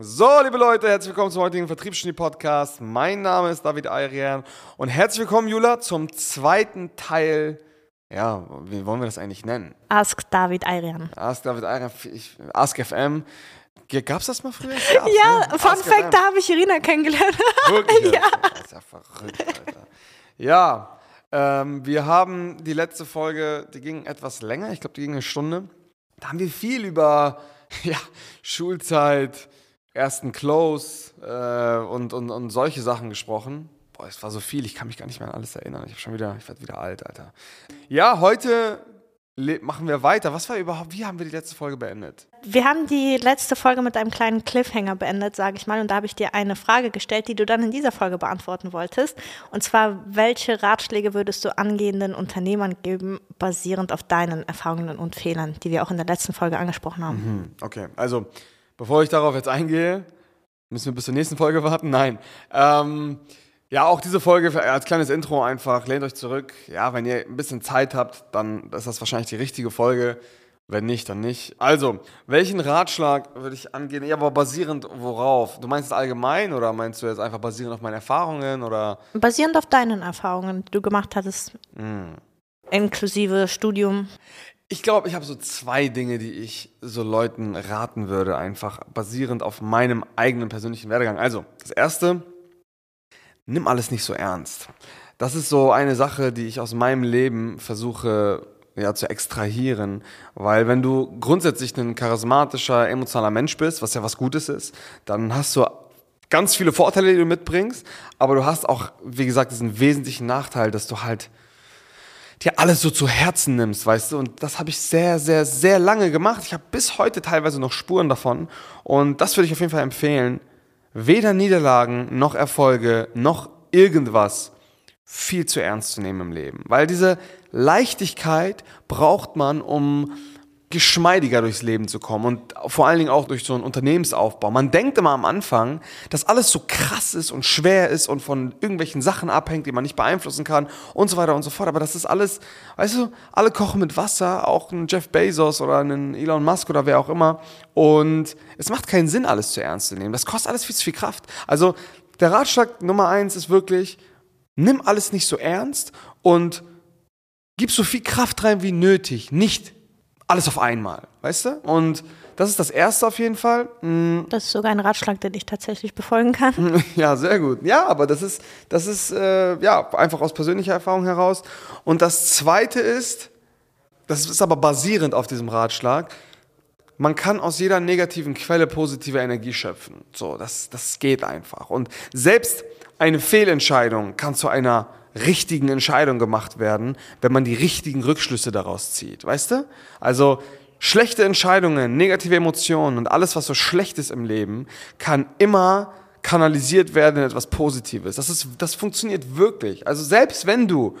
So, liebe Leute, herzlich willkommen zum heutigen Vertriebsgenie-Podcast. Mein Name ist David Ayrian und herzlich willkommen, Jula, zum zweiten Teil. Ja, wie wollen wir das eigentlich nennen? Ask David Ayrian. Ask David Ayrian, ich, Ask FM. Gab es das mal früher? Gab's, ja, ne? Fun Ask Fact, FM. da habe ich Irina kennengelernt. Wirklich? Ja. Das ist ja verrückt, Alter. Ja, ähm, wir haben die letzte Folge, die ging etwas länger, ich glaube, die ging eine Stunde. Da haben wir viel über ja, Schulzeit, ersten Close äh, und, und, und solche Sachen gesprochen. Boah, es war so viel, ich kann mich gar nicht mehr an alles erinnern. Ich habe schon wieder, ich werde wieder alt, Alter. Ja, heute machen wir weiter. Was war überhaupt, wie haben wir die letzte Folge beendet? Wir haben die letzte Folge mit einem kleinen Cliffhanger beendet, sage ich mal. Und da habe ich dir eine Frage gestellt, die du dann in dieser Folge beantworten wolltest. Und zwar, welche Ratschläge würdest du angehenden Unternehmern geben, basierend auf deinen Erfahrungen und Fehlern, die wir auch in der letzten Folge angesprochen haben? Hm, okay, also bevor ich darauf jetzt eingehe, müssen wir bis zur nächsten Folge warten? Nein. Ähm, ja, auch diese Folge für- als kleines Intro einfach, lehnt euch zurück. Ja, wenn ihr ein bisschen Zeit habt, dann ist das wahrscheinlich die richtige Folge. Wenn nicht, dann nicht. Also, welchen Ratschlag würde ich angehen? Ja, aber basierend worauf? Du meinst es allgemein oder meinst du jetzt einfach basierend auf meine Erfahrungen oder? Basierend auf deinen Erfahrungen, die du gemacht hattest, inklusive Studium. Ich glaube, ich habe so zwei Dinge, die ich so Leuten raten würde, einfach basierend auf meinem eigenen persönlichen Werdegang. Also, das erste, nimm alles nicht so ernst. Das ist so eine Sache, die ich aus meinem Leben versuche ja, zu extrahieren, weil wenn du grundsätzlich ein charismatischer, emotionaler Mensch bist, was ja was Gutes ist, dann hast du ganz viele Vorteile, die du mitbringst, aber du hast auch, wie gesagt, diesen wesentlichen Nachteil, dass du halt dir alles so zu Herzen nimmst, weißt du? Und das habe ich sehr, sehr, sehr lange gemacht. Ich habe bis heute teilweise noch Spuren davon. Und das würde ich auf jeden Fall empfehlen. Weder Niederlagen noch Erfolge noch irgendwas viel zu ernst zu nehmen im Leben. Weil diese Leichtigkeit braucht man, um geschmeidiger durchs Leben zu kommen und vor allen Dingen auch durch so einen Unternehmensaufbau. Man denkt immer am Anfang, dass alles so krass ist und schwer ist und von irgendwelchen Sachen abhängt, die man nicht beeinflussen kann und so weiter und so fort. Aber das ist alles, weißt du, alle kochen mit Wasser, auch ein Jeff Bezos oder ein Elon Musk oder wer auch immer. Und es macht keinen Sinn, alles zu ernst zu nehmen. Das kostet alles viel zu viel Kraft. Also der Ratschlag Nummer eins ist wirklich, nimm alles nicht so ernst und gib so viel Kraft rein wie nötig. Nicht alles auf einmal, weißt du? Und das ist das Erste auf jeden Fall. Mm, Das ist sogar ein Ratschlag, den ich tatsächlich befolgen kann. Ja, sehr gut. Ja, aber das ist, das ist äh, ja einfach aus persönlicher Erfahrung heraus. Und das Zweite ist, das ist aber basierend auf diesem Ratschlag, man kann aus jeder negativen Quelle positive Energie schöpfen. So, das, das geht einfach. Und selbst eine Fehlentscheidung kann zu einer richtigen Entscheidung gemacht werden, wenn man die richtigen Rückschlüsse daraus zieht. Weißt du? Also schlechte Entscheidungen, negative Emotionen und alles, was so schlecht ist im Leben, kann immer kanalisiert werden in etwas Positives. Das, ist, das funktioniert wirklich. Also selbst wenn du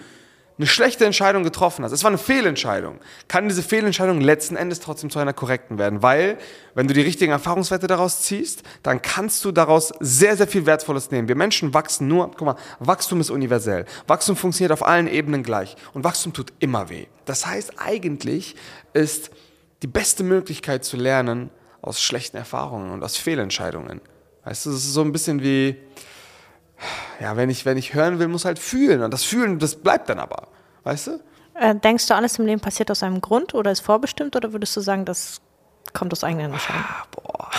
eine schlechte Entscheidung getroffen hast, es war eine Fehlentscheidung, kann diese Fehlentscheidung letzten Endes trotzdem zu einer korrekten werden, weil wenn du die richtigen Erfahrungswerte daraus ziehst, dann kannst du daraus sehr, sehr viel Wertvolles nehmen. Wir Menschen wachsen nur, guck mal, Wachstum ist universell. Wachstum funktioniert auf allen Ebenen gleich und Wachstum tut immer weh. Das heißt, eigentlich ist die beste Möglichkeit zu lernen aus schlechten Erfahrungen und aus Fehlentscheidungen. Weißt du, das ist so ein bisschen wie, ja, wenn ich, wenn ich hören will, muss halt fühlen. Und das Fühlen, das bleibt dann aber. Weißt du? Äh, denkst du, alles im Leben passiert aus einem Grund oder ist vorbestimmt oder würdest du sagen, das kommt aus eigenen Entscheidungen? Ah, boah.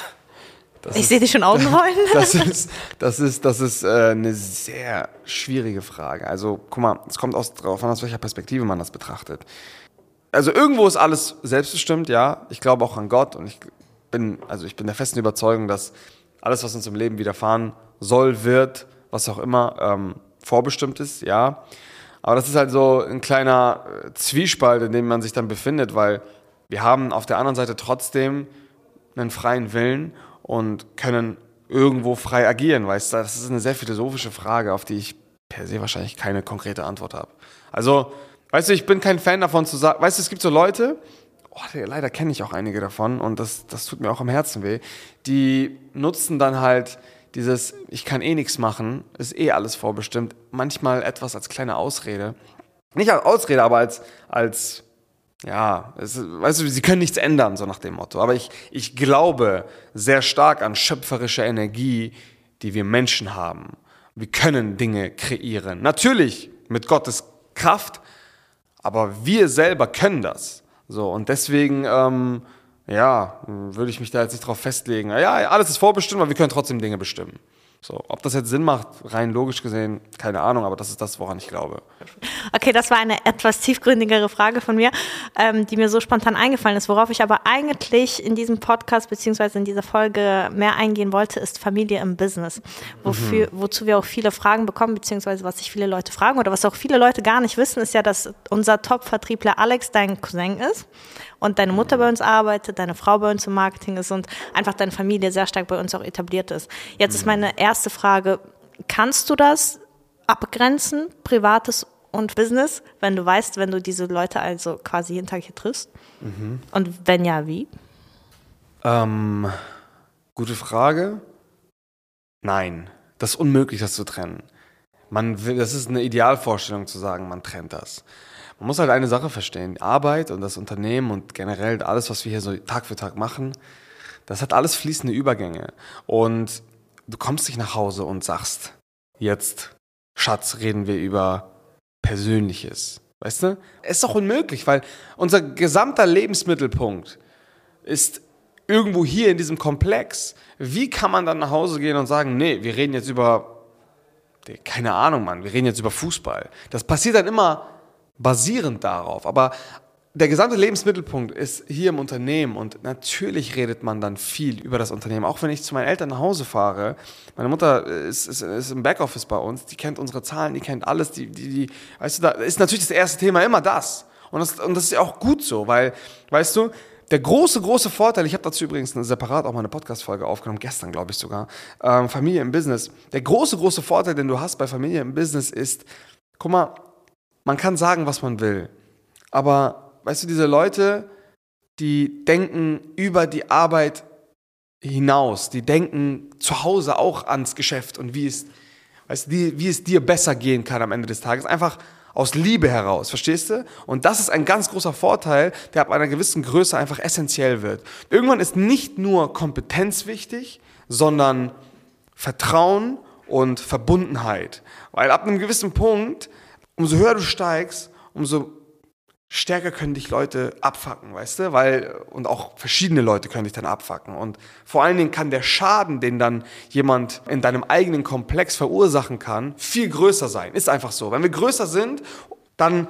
Das Ich sehe dich schon Augen rollen. Das ist, das ist, das ist äh, eine sehr schwierige Frage. Also, guck mal, es kommt aus, darauf an, aus welcher Perspektive man das betrachtet. Also, irgendwo ist alles selbstbestimmt, ja. Ich glaube auch an Gott und ich bin, also ich bin der festen Überzeugung, dass alles, was uns im Leben widerfahren soll, wird, was auch immer, ähm, vorbestimmt ist, ja. Aber das ist halt so ein kleiner äh, Zwiespalt, in dem man sich dann befindet, weil wir haben auf der anderen Seite trotzdem einen freien Willen und können irgendwo frei agieren, weißt du? Das ist eine sehr philosophische Frage, auf die ich per se wahrscheinlich keine konkrete Antwort habe. Also, weißt du, ich bin kein Fan davon zu sagen, weißt du, es gibt so Leute, oh, leider kenne ich auch einige davon und das, das tut mir auch am Herzen weh, die nutzen dann halt dieses, ich kann eh nichts machen, ist eh alles vorbestimmt, manchmal etwas als kleine Ausrede. Nicht als Ausrede, aber als, als ja, es, weißt du, sie können nichts ändern, so nach dem Motto. Aber ich, ich glaube sehr stark an schöpferische Energie, die wir Menschen haben. Wir können Dinge kreieren. Natürlich mit Gottes Kraft, aber wir selber können das. So, und deswegen, ähm, ja, würde ich mich da jetzt nicht drauf festlegen. Ja, alles ist vorbestimmt, aber wir können trotzdem Dinge bestimmen. So, ob das jetzt Sinn macht, rein logisch gesehen, keine Ahnung, aber das ist das, woran ich glaube. Okay, das war eine etwas tiefgründigere Frage von mir, ähm, die mir so spontan eingefallen ist. Worauf ich aber eigentlich in diesem Podcast beziehungsweise in dieser Folge mehr eingehen wollte, ist Familie im Business. Wofür, mhm. Wozu wir auch viele Fragen bekommen, beziehungsweise was sich viele Leute fragen oder was auch viele Leute gar nicht wissen, ist ja, dass unser Top-Vertriebler Alex dein Cousin ist und deine Mutter bei uns arbeitet, deine Frau bei uns im Marketing ist und einfach deine Familie sehr stark bei uns auch etabliert ist. Jetzt ist meine erste Frage, kannst du das abgrenzen, privates und Business, wenn du weißt, wenn du diese Leute also quasi jeden Tag hier triffst? Mhm. Und wenn ja, wie? Ähm, gute Frage. Nein, das ist unmöglich, das zu trennen. Man will, das ist eine Idealvorstellung zu sagen, man trennt das. Man muss halt eine Sache verstehen. Arbeit und das Unternehmen und generell alles, was wir hier so Tag für Tag machen, das hat alles fließende Übergänge. Und du kommst nicht nach Hause und sagst, jetzt, Schatz, reden wir über Persönliches. Weißt du? Ist doch unmöglich, weil unser gesamter Lebensmittelpunkt ist irgendwo hier in diesem Komplex. Wie kann man dann nach Hause gehen und sagen, nee, wir reden jetzt über, keine Ahnung, Mann, wir reden jetzt über Fußball. Das passiert dann immer basierend darauf. Aber der gesamte Lebensmittelpunkt ist hier im Unternehmen und natürlich redet man dann viel über das Unternehmen. Auch wenn ich zu meinen Eltern nach Hause fahre, meine Mutter ist, ist, ist im Backoffice bei uns, die kennt unsere Zahlen, die kennt alles, die, die, die, weißt du, da ist natürlich das erste Thema immer das. Und das, und das ist ja auch gut so, weil, weißt du, der große, große Vorteil, ich habe dazu übrigens separat auch mal eine Podcast-Folge aufgenommen, gestern glaube ich sogar, ähm, Familie im Business. Der große, große Vorteil, den du hast bei Familie im Business ist, guck mal, man kann sagen, was man will. Aber weißt du, diese Leute, die denken über die Arbeit hinaus, die denken zu Hause auch ans Geschäft und wie es, weißt du, wie es dir besser gehen kann am Ende des Tages. Einfach aus Liebe heraus, verstehst du? Und das ist ein ganz großer Vorteil, der ab einer gewissen Größe einfach essentiell wird. Irgendwann ist nicht nur Kompetenz wichtig, sondern Vertrauen und Verbundenheit. Weil ab einem gewissen Punkt umso höher du steigst, umso stärker können dich Leute abfacken, weißt du? Weil, und auch verschiedene Leute können dich dann abfacken. Und vor allen Dingen kann der Schaden, den dann jemand in deinem eigenen Komplex verursachen kann, viel größer sein. Ist einfach so. Wenn wir größer sind, dann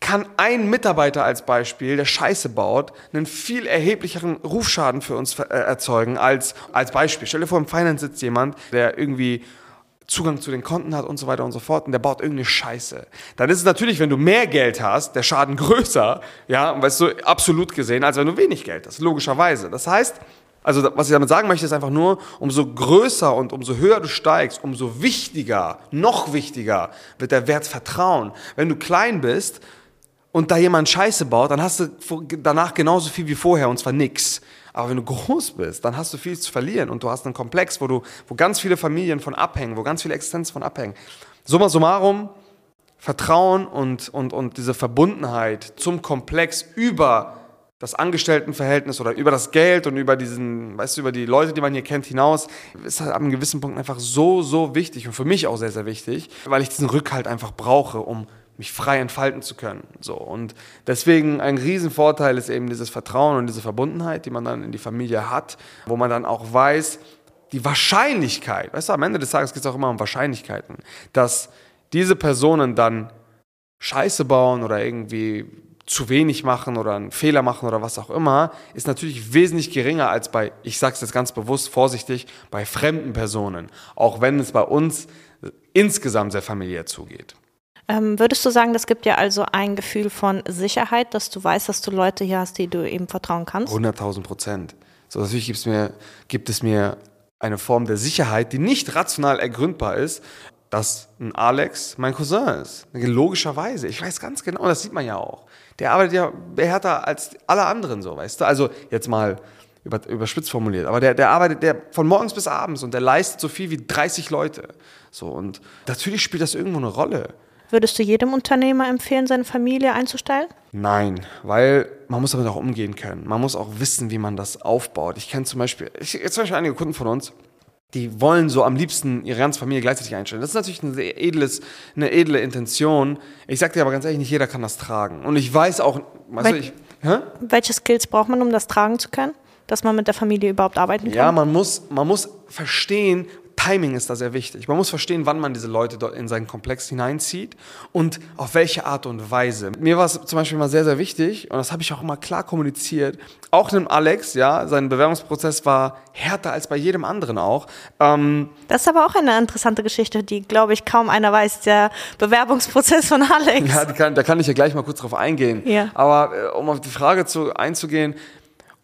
kann ein Mitarbeiter als Beispiel, der Scheiße baut, einen viel erheblicheren Rufschaden für uns äh, erzeugen als, als Beispiel. Stell dir vor, im Finance sitzt jemand, der irgendwie Zugang zu den Konten hat und so weiter und so fort und der baut irgendeine Scheiße. Dann ist es natürlich, wenn du mehr Geld hast, der Schaden größer, ja, weißt du, absolut gesehen, als wenn du wenig Geld hast, logischerweise. Das heißt, also was ich damit sagen möchte, ist einfach nur, umso größer und umso höher du steigst, umso wichtiger, noch wichtiger wird der Wert Vertrauen. Wenn du klein bist und da jemand Scheiße baut, dann hast du danach genauso viel wie vorher und zwar nix. Aber wenn du groß bist, dann hast du viel zu verlieren und du hast einen Komplex, wo, du, wo ganz viele Familien von abhängen, wo ganz viele Existenzen von abhängen. Summa summarum, Vertrauen und, und, und diese Verbundenheit zum Komplex über das Angestelltenverhältnis oder über das Geld und über diesen, weißt du, über die Leute, die man hier kennt, hinaus, ist halt ab einem gewissen Punkt einfach so, so wichtig und für mich auch sehr, sehr wichtig, weil ich diesen Rückhalt einfach brauche, um mich frei entfalten zu können. So. Und deswegen ein Riesenvorteil ist eben dieses Vertrauen und diese Verbundenheit, die man dann in die Familie hat, wo man dann auch weiß, die Wahrscheinlichkeit, weißt du, am Ende des Tages geht es auch immer um Wahrscheinlichkeiten, dass diese Personen dann Scheiße bauen oder irgendwie zu wenig machen oder einen Fehler machen oder was auch immer, ist natürlich wesentlich geringer als bei, ich sage es jetzt ganz bewusst, vorsichtig, bei fremden Personen, auch wenn es bei uns insgesamt sehr familiär zugeht. Ähm, würdest du sagen, das gibt dir also ein Gefühl von Sicherheit, dass du weißt, dass du Leute hier hast, die du eben vertrauen kannst? 100.000 Prozent. So, natürlich gibt's mir, gibt es mir eine Form der Sicherheit, die nicht rational ergründbar ist, dass ein Alex mein Cousin ist. Logischerweise. Ich weiß ganz genau, das sieht man ja auch. Der arbeitet ja härter als alle anderen, so, weißt du? Also, jetzt mal über, überspitzt formuliert. Aber der, der arbeitet der von morgens bis abends und der leistet so viel wie 30 Leute. So, und natürlich spielt das irgendwo eine Rolle. Würdest du jedem Unternehmer empfehlen, seine Familie einzustellen? Nein, weil man muss damit auch umgehen können. Man muss auch wissen, wie man das aufbaut. Ich kenne zum Beispiel, ich, zum Beispiel einige Kunden von uns, die wollen so am liebsten ihre ganze Familie gleichzeitig einstellen. Das ist natürlich eine, edles, eine edle Intention. Ich sage dir aber ganz ehrlich, nicht jeder kann das tragen. Und ich weiß auch, weißt Wel du, ich, hä? welche Skills braucht man, um das tragen zu können? Dass man mit der Familie überhaupt arbeiten kann? Ja, man muss, man muss verstehen, Timing ist da sehr wichtig. Man muss verstehen, wann man diese Leute dort in seinen Komplex hineinzieht und auf welche Art und Weise. Mir war es zum Beispiel immer sehr, sehr wichtig und das habe ich auch immer klar kommuniziert. Auch einem Alex, ja, sein Bewerbungsprozess war härter als bei jedem anderen auch. Ähm das ist aber auch eine interessante Geschichte, die, glaube ich, kaum einer weiß, der Bewerbungsprozess von Alex. Ja, kann, da kann ich ja gleich mal kurz drauf eingehen. Ja. Aber äh, um auf die Frage zu, einzugehen,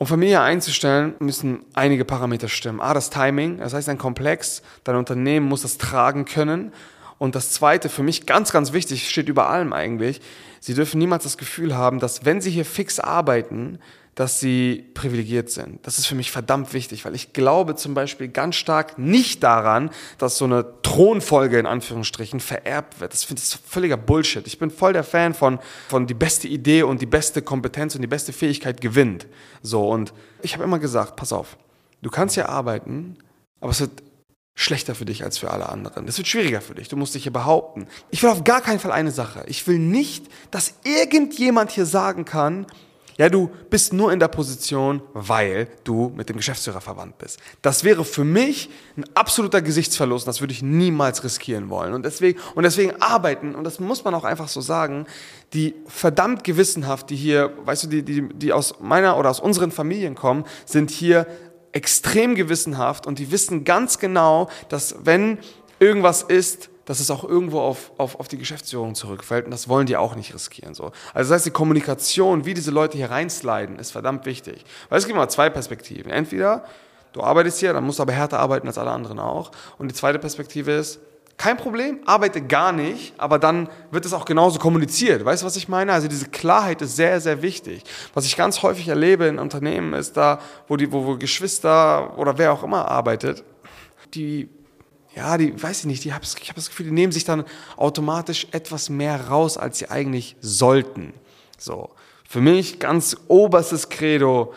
um Familie einzustellen, müssen einige Parameter stimmen. A, das Timing, das heißt ein Komplex, dein Unternehmen muss das tragen können. Und das Zweite, für mich ganz, ganz wichtig, steht über allem eigentlich, sie dürfen niemals das Gefühl haben, dass wenn sie hier fix arbeiten, dass sie privilegiert sind. Das ist für mich verdammt wichtig, weil ich glaube zum Beispiel ganz stark nicht daran, dass so eine Thronfolge in Anführungsstrichen vererbt wird. Das finde ich völliger Bullshit. Ich bin voll der Fan von, von die beste Idee und die beste Kompetenz und die beste Fähigkeit gewinnt. So, und ich habe immer gesagt, pass auf, du kannst ja arbeiten, aber es wird schlechter für dich als für alle anderen. Das wird schwieriger für dich. Du musst dich hier behaupten. Ich will auf gar keinen Fall eine Sache. Ich will nicht, dass irgendjemand hier sagen kann, ja, du bist nur in der Position, weil du mit dem Geschäftsführer verwandt bist. Das wäre für mich ein absoluter Gesichtsverlust. Das würde ich niemals riskieren wollen. Und deswegen, und deswegen arbeiten, und das muss man auch einfach so sagen, die verdammt gewissenhaft, die hier, weißt du, die, die, die aus meiner oder aus unseren Familien kommen, sind hier extrem gewissenhaft und die wissen ganz genau, dass wenn irgendwas ist, dass es auch irgendwo auf, auf, auf die Geschäftsführung zurückfällt und das wollen die auch nicht riskieren. So. Also das heißt, die Kommunikation, wie diese Leute hier reinsliden, ist verdammt wichtig. Weil es gibt immer zwei Perspektiven. Entweder du arbeitest hier, dann musst du aber härter arbeiten als alle anderen auch. Und die zweite Perspektive ist, kein Problem, arbeite gar nicht, aber dann wird es auch genauso kommuniziert. Weißt du, was ich meine? Also diese Klarheit ist sehr, sehr wichtig. Was ich ganz häufig erlebe in Unternehmen ist da, wo die, wo, wo Geschwister oder wer auch immer arbeitet, die ja, die, weiß ich nicht, die ich habe das Gefühl, die nehmen sich dann automatisch etwas mehr raus, als sie eigentlich sollten. So, für mich ganz oberstes Credo,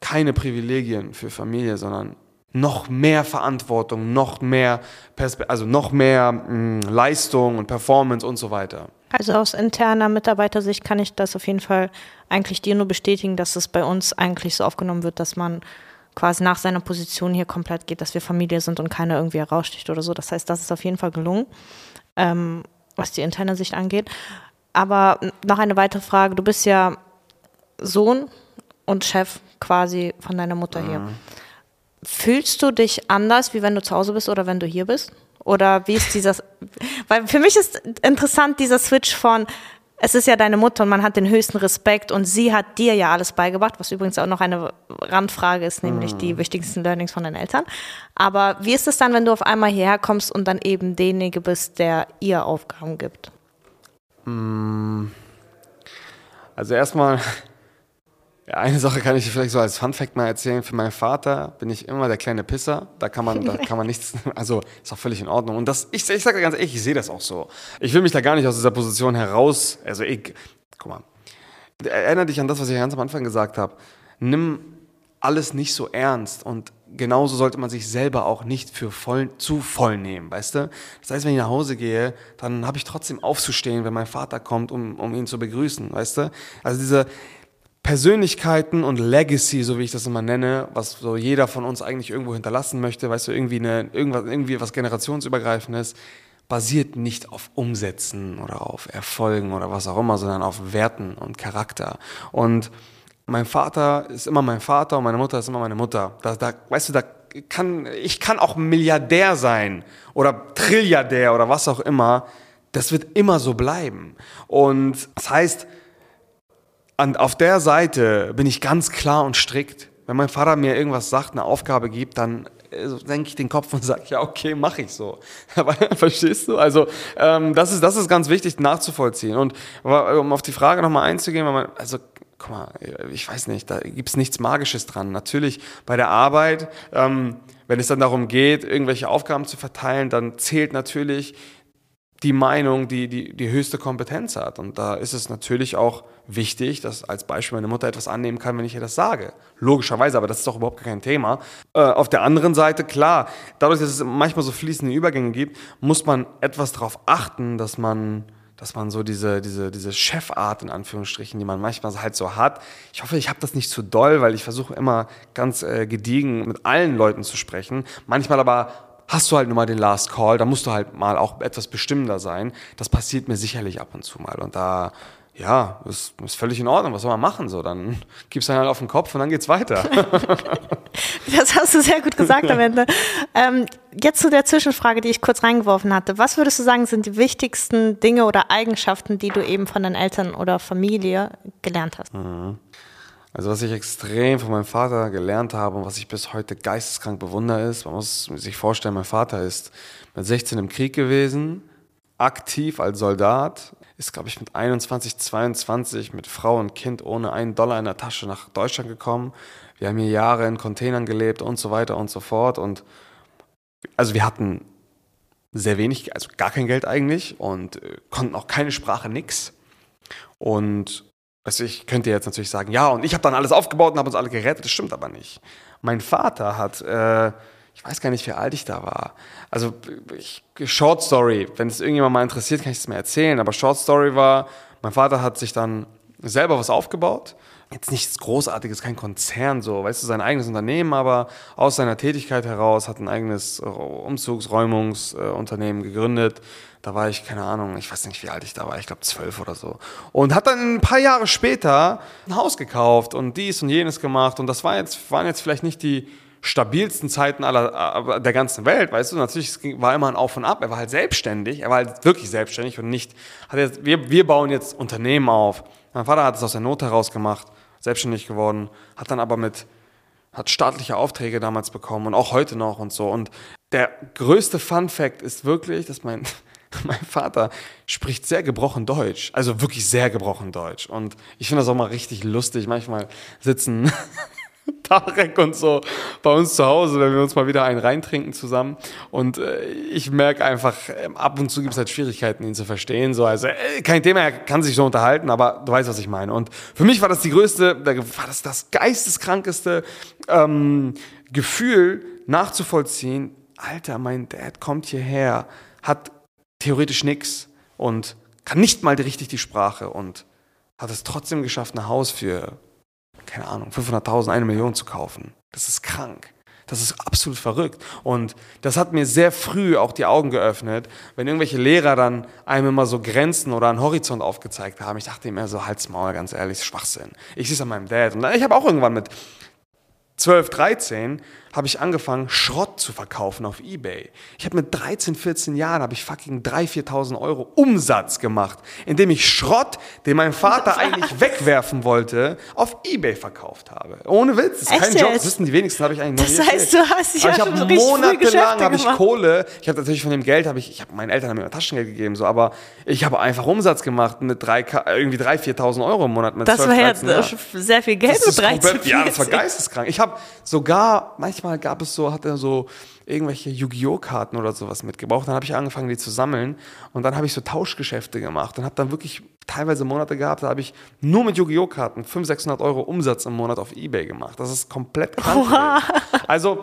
keine Privilegien für Familie, sondern noch mehr Verantwortung, noch mehr, Perspe also noch mehr mh, hm, Leistung und Performance und so weiter. Also aus interner Mitarbeitersicht kann ich das auf jeden Fall eigentlich dir nur bestätigen, dass es bei uns eigentlich so aufgenommen wird, dass man quasi nach seiner Position hier komplett geht, dass wir Familie sind und keiner irgendwie heraussticht oder so. Das heißt, das ist auf jeden Fall gelungen, ähm, was die interne Sicht angeht. Aber noch eine weitere Frage. Du bist ja Sohn und Chef quasi von deiner Mutter hier. Mhm. Fühlst du dich anders, wie wenn du zu Hause bist oder wenn du hier bist? Oder wie ist dieses, weil für mich ist interessant dieser Switch von, es ist ja deine Mutter und man hat den höchsten Respekt und sie hat dir ja alles beigebracht, was übrigens auch noch eine Randfrage ist, nämlich mhm. die wichtigsten Learnings von den Eltern. Aber wie ist es dann, wenn du auf einmal hierher kommst und dann eben derjenige bist, der ihr Aufgaben gibt? Mm. Also erstmal eine Sache kann ich vielleicht so als Funfact mal erzählen. Für meinen Vater bin ich immer der kleine Pisser. Da kann man, da kann man nichts, also ist auch völlig in Ordnung. Und das, ich, ich sage ganz ehrlich, ich sehe das auch so. Ich will mich da gar nicht aus dieser Position heraus, also ich, guck mal, erinnere dich an das, was ich ganz am Anfang gesagt habe. Nimm alles nicht so ernst und genauso sollte man sich selber auch nicht für voll, zu voll nehmen, weißt du? Das heißt, wenn ich nach Hause gehe, dann habe ich trotzdem aufzustehen, wenn mein Vater kommt, um, um ihn zu begrüßen, weißt du? Also diese, Persönlichkeiten und Legacy, so wie ich das immer nenne, was so jeder von uns eigentlich irgendwo hinterlassen möchte, weißt du, irgendwie, eine, irgendwas, irgendwie was generationsübergreifendes, basiert nicht auf Umsätzen oder auf Erfolgen oder was auch immer, sondern auf Werten und Charakter. Und mein Vater ist immer mein Vater und meine Mutter ist immer meine Mutter. Da, da, weißt du, da kann, ich kann auch Milliardär sein oder Trilliardär oder was auch immer. Das wird immer so bleiben. Und das heißt, und auf der Seite bin ich ganz klar und strikt. Wenn mein Vater mir irgendwas sagt, eine Aufgabe gibt, dann äh, senke ich den Kopf und sage, ja, okay, mache ich so. Verstehst du? Also ähm, das, ist, das ist ganz wichtig nachzuvollziehen. Und um auf die Frage nochmal einzugehen, man, also guck mal, ich weiß nicht, da gibt's nichts Magisches dran. Natürlich bei der Arbeit, ähm, wenn es dann darum geht, irgendwelche Aufgaben zu verteilen, dann zählt natürlich die Meinung, die, die die höchste Kompetenz hat. Und da ist es natürlich auch wichtig, dass als Beispiel meine Mutter etwas annehmen kann, wenn ich ihr das sage. Logischerweise, aber das ist doch überhaupt kein Thema. Äh, auf der anderen Seite, klar, dadurch, dass es manchmal so fließende Übergänge gibt, muss man etwas darauf achten, dass man dass man so diese, diese, diese Chefart in Anführungsstrichen, die man manchmal halt so hat. Ich hoffe, ich habe das nicht zu doll, weil ich versuche immer ganz äh, gediegen mit allen Leuten zu sprechen. Manchmal aber hast du halt nur mal den Last Call, da musst du halt mal auch etwas bestimmender sein. Das passiert mir sicherlich ab und zu mal. Und da, ja, ist, ist völlig in Ordnung. Was soll man machen? So, dann gibst du halt auf den Kopf und dann geht's weiter. das hast du sehr gut gesagt am Ende. Ähm, jetzt zu der Zwischenfrage, die ich kurz reingeworfen hatte. Was würdest du sagen, sind die wichtigsten Dinge oder Eigenschaften, die du eben von deinen Eltern oder Familie gelernt hast? Mhm. Also was ich extrem von meinem Vater gelernt habe und was ich bis heute geisteskrank bewundere ist, man muss sich vorstellen, mein Vater ist mit 16 im Krieg gewesen, aktiv als Soldat, ist glaube ich mit 21, 22 mit Frau und Kind ohne einen Dollar in der Tasche nach Deutschland gekommen. Wir haben hier Jahre in Containern gelebt und so weiter und so fort und also wir hatten sehr wenig, also gar kein Geld eigentlich und äh, konnten auch keine Sprache, nix. Und also ich könnte jetzt natürlich sagen, ja, und ich habe dann alles aufgebaut und habe uns alle gerettet. Das stimmt aber nicht. Mein Vater hat, äh, ich weiß gar nicht, wie alt ich da war. Also ich, Short Story, wenn es irgendjemand mal interessiert, kann ich es mir erzählen. Aber Short Story war, mein Vater hat sich dann selber was aufgebaut. Jetzt nichts Großartiges, kein Konzern so, weißt du, sein eigenes Unternehmen, aber aus seiner Tätigkeit heraus hat ein eigenes Umzugsräumungsunternehmen gegründet, da war ich, keine Ahnung, ich weiß nicht, wie alt ich da war, ich glaube zwölf oder so. Und hat dann ein paar Jahre später ein Haus gekauft und dies und jenes gemacht. Und das war jetzt, waren jetzt vielleicht nicht die stabilsten Zeiten aller, der ganzen Welt, weißt du, natürlich war immer ein Auf und Ab, er war halt selbstständig, er war halt wirklich selbstständig und nicht, hat jetzt, wir, wir bauen jetzt Unternehmen auf. Mein Vater hat es aus der Not heraus gemacht, selbstständig geworden, hat dann aber mit, hat staatliche Aufträge damals bekommen und auch heute noch und so. Und der größte Fun Fact ist wirklich, dass mein, mein Vater spricht sehr gebrochen Deutsch, also wirklich sehr gebrochen Deutsch. Und ich finde das auch mal richtig lustig. Manchmal sitzen Tarek und so bei uns zu Hause, wenn wir uns mal wieder einen reintrinken zusammen. Und äh, ich merke einfach, äh, ab und zu gibt es halt Schwierigkeiten, ihn zu verstehen. So, also äh, kein Thema, er kann sich so unterhalten, aber du weißt, was ich meine. Und für mich war das die größte, war das das geisteskrankeste ähm, Gefühl nachzuvollziehen. Alter, mein Dad kommt hierher, hat theoretisch nichts und kann nicht mal richtig die Sprache und hat es trotzdem geschafft, ein Haus für, keine Ahnung, 500.000, eine Million zu kaufen. Das ist krank. Das ist absolut verrückt. Und das hat mir sehr früh auch die Augen geöffnet, wenn irgendwelche Lehrer dann einem immer so Grenzen oder einen Horizont aufgezeigt haben. Ich dachte immer so, halt's Maul, ganz ehrlich, Schwachsinn. Ich sehe es an meinem Dad. Und ich habe auch irgendwann mit 12, 13 habe ich angefangen, Schrott zu verkaufen auf Ebay. Ich habe mit 13, 14 Jahren habe ich fucking 3.000, 4.000 Euro Umsatz gemacht, indem ich Schrott, den mein Vater eigentlich wegwerfen wollte, auf Ebay verkauft habe. Ohne Witz, das ist kein Job, das wissen die wenigsten, habe ich eigentlich noch Das heißt, du hast dich ja ich habe monatelang habe ich Kohle, ich habe natürlich von dem Geld, habe ich, ich habe meinen Eltern haben mir Taschengeld gegeben, so, aber ich habe einfach Umsatz gemacht mit drei, irgendwie 3.000, 4.000 Euro im Monat mit Das 12, war ja sehr viel Geld mit 13, Ja, das war geisteskrank. Ich habe sogar manchmal manchmal gab es so, hat er so irgendwelche Yu-Gi-Oh! Karten oder sowas mitgebraucht. Dann habe ich angefangen, die zu sammeln und dann habe ich so Tauschgeschäfte gemacht und habe dann wirklich teilweise Monate gehabt, da habe ich nur mit Yu-Gi-Oh! Karten 500, 600 Euro Umsatz im Monat auf Ebay gemacht. Das ist komplett krank. Also,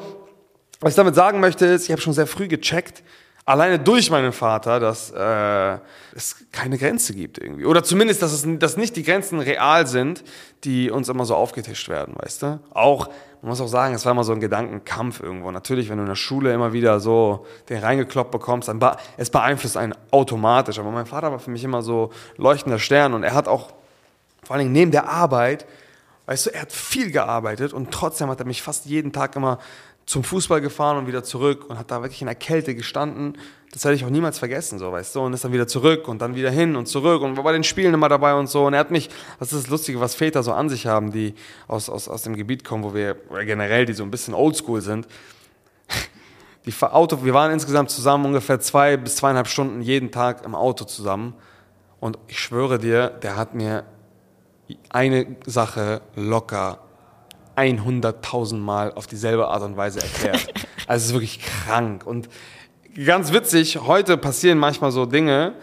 was ich damit sagen möchte, ist, ich habe schon sehr früh gecheckt, alleine durch meinen Vater, dass äh, es keine Grenze gibt irgendwie. Oder zumindest, dass, es, dass nicht die Grenzen real sind, die uns immer so aufgetischt werden, weißt du? Auch, man muss auch sagen, es war immer so ein Gedankenkampf irgendwo. Natürlich, wenn du in der Schule immer wieder so den reingekloppt bekommst, dann be es beeinflusst einen automatisch. Aber mein Vater war für mich immer so leuchtender Stern und er hat auch, vor allen Dingen neben der Arbeit, Weißt du, er hat viel gearbeitet und trotzdem hat er mich fast jeden Tag immer zum Fußball gefahren und wieder zurück und hat da wirklich in der Kälte gestanden. Das werde ich auch niemals vergessen, so, weißt du, und ist dann wieder zurück und dann wieder hin und zurück und war bei den Spielen immer dabei und so. Und er hat mich, das ist das Lustige, was Väter so an sich haben, die aus, aus, aus dem Gebiet kommen, wo wir, generell, die so ein bisschen oldschool sind. Die Auto, wir waren insgesamt zusammen ungefähr zwei bis zweieinhalb Stunden jeden Tag im Auto zusammen. Und ich schwöre dir, der hat mir eine Sache locker 100.000 Mal auf dieselbe Art und Weise erklärt. also es ist wirklich krank. Und ganz witzig, heute passieren manchmal so Dinge,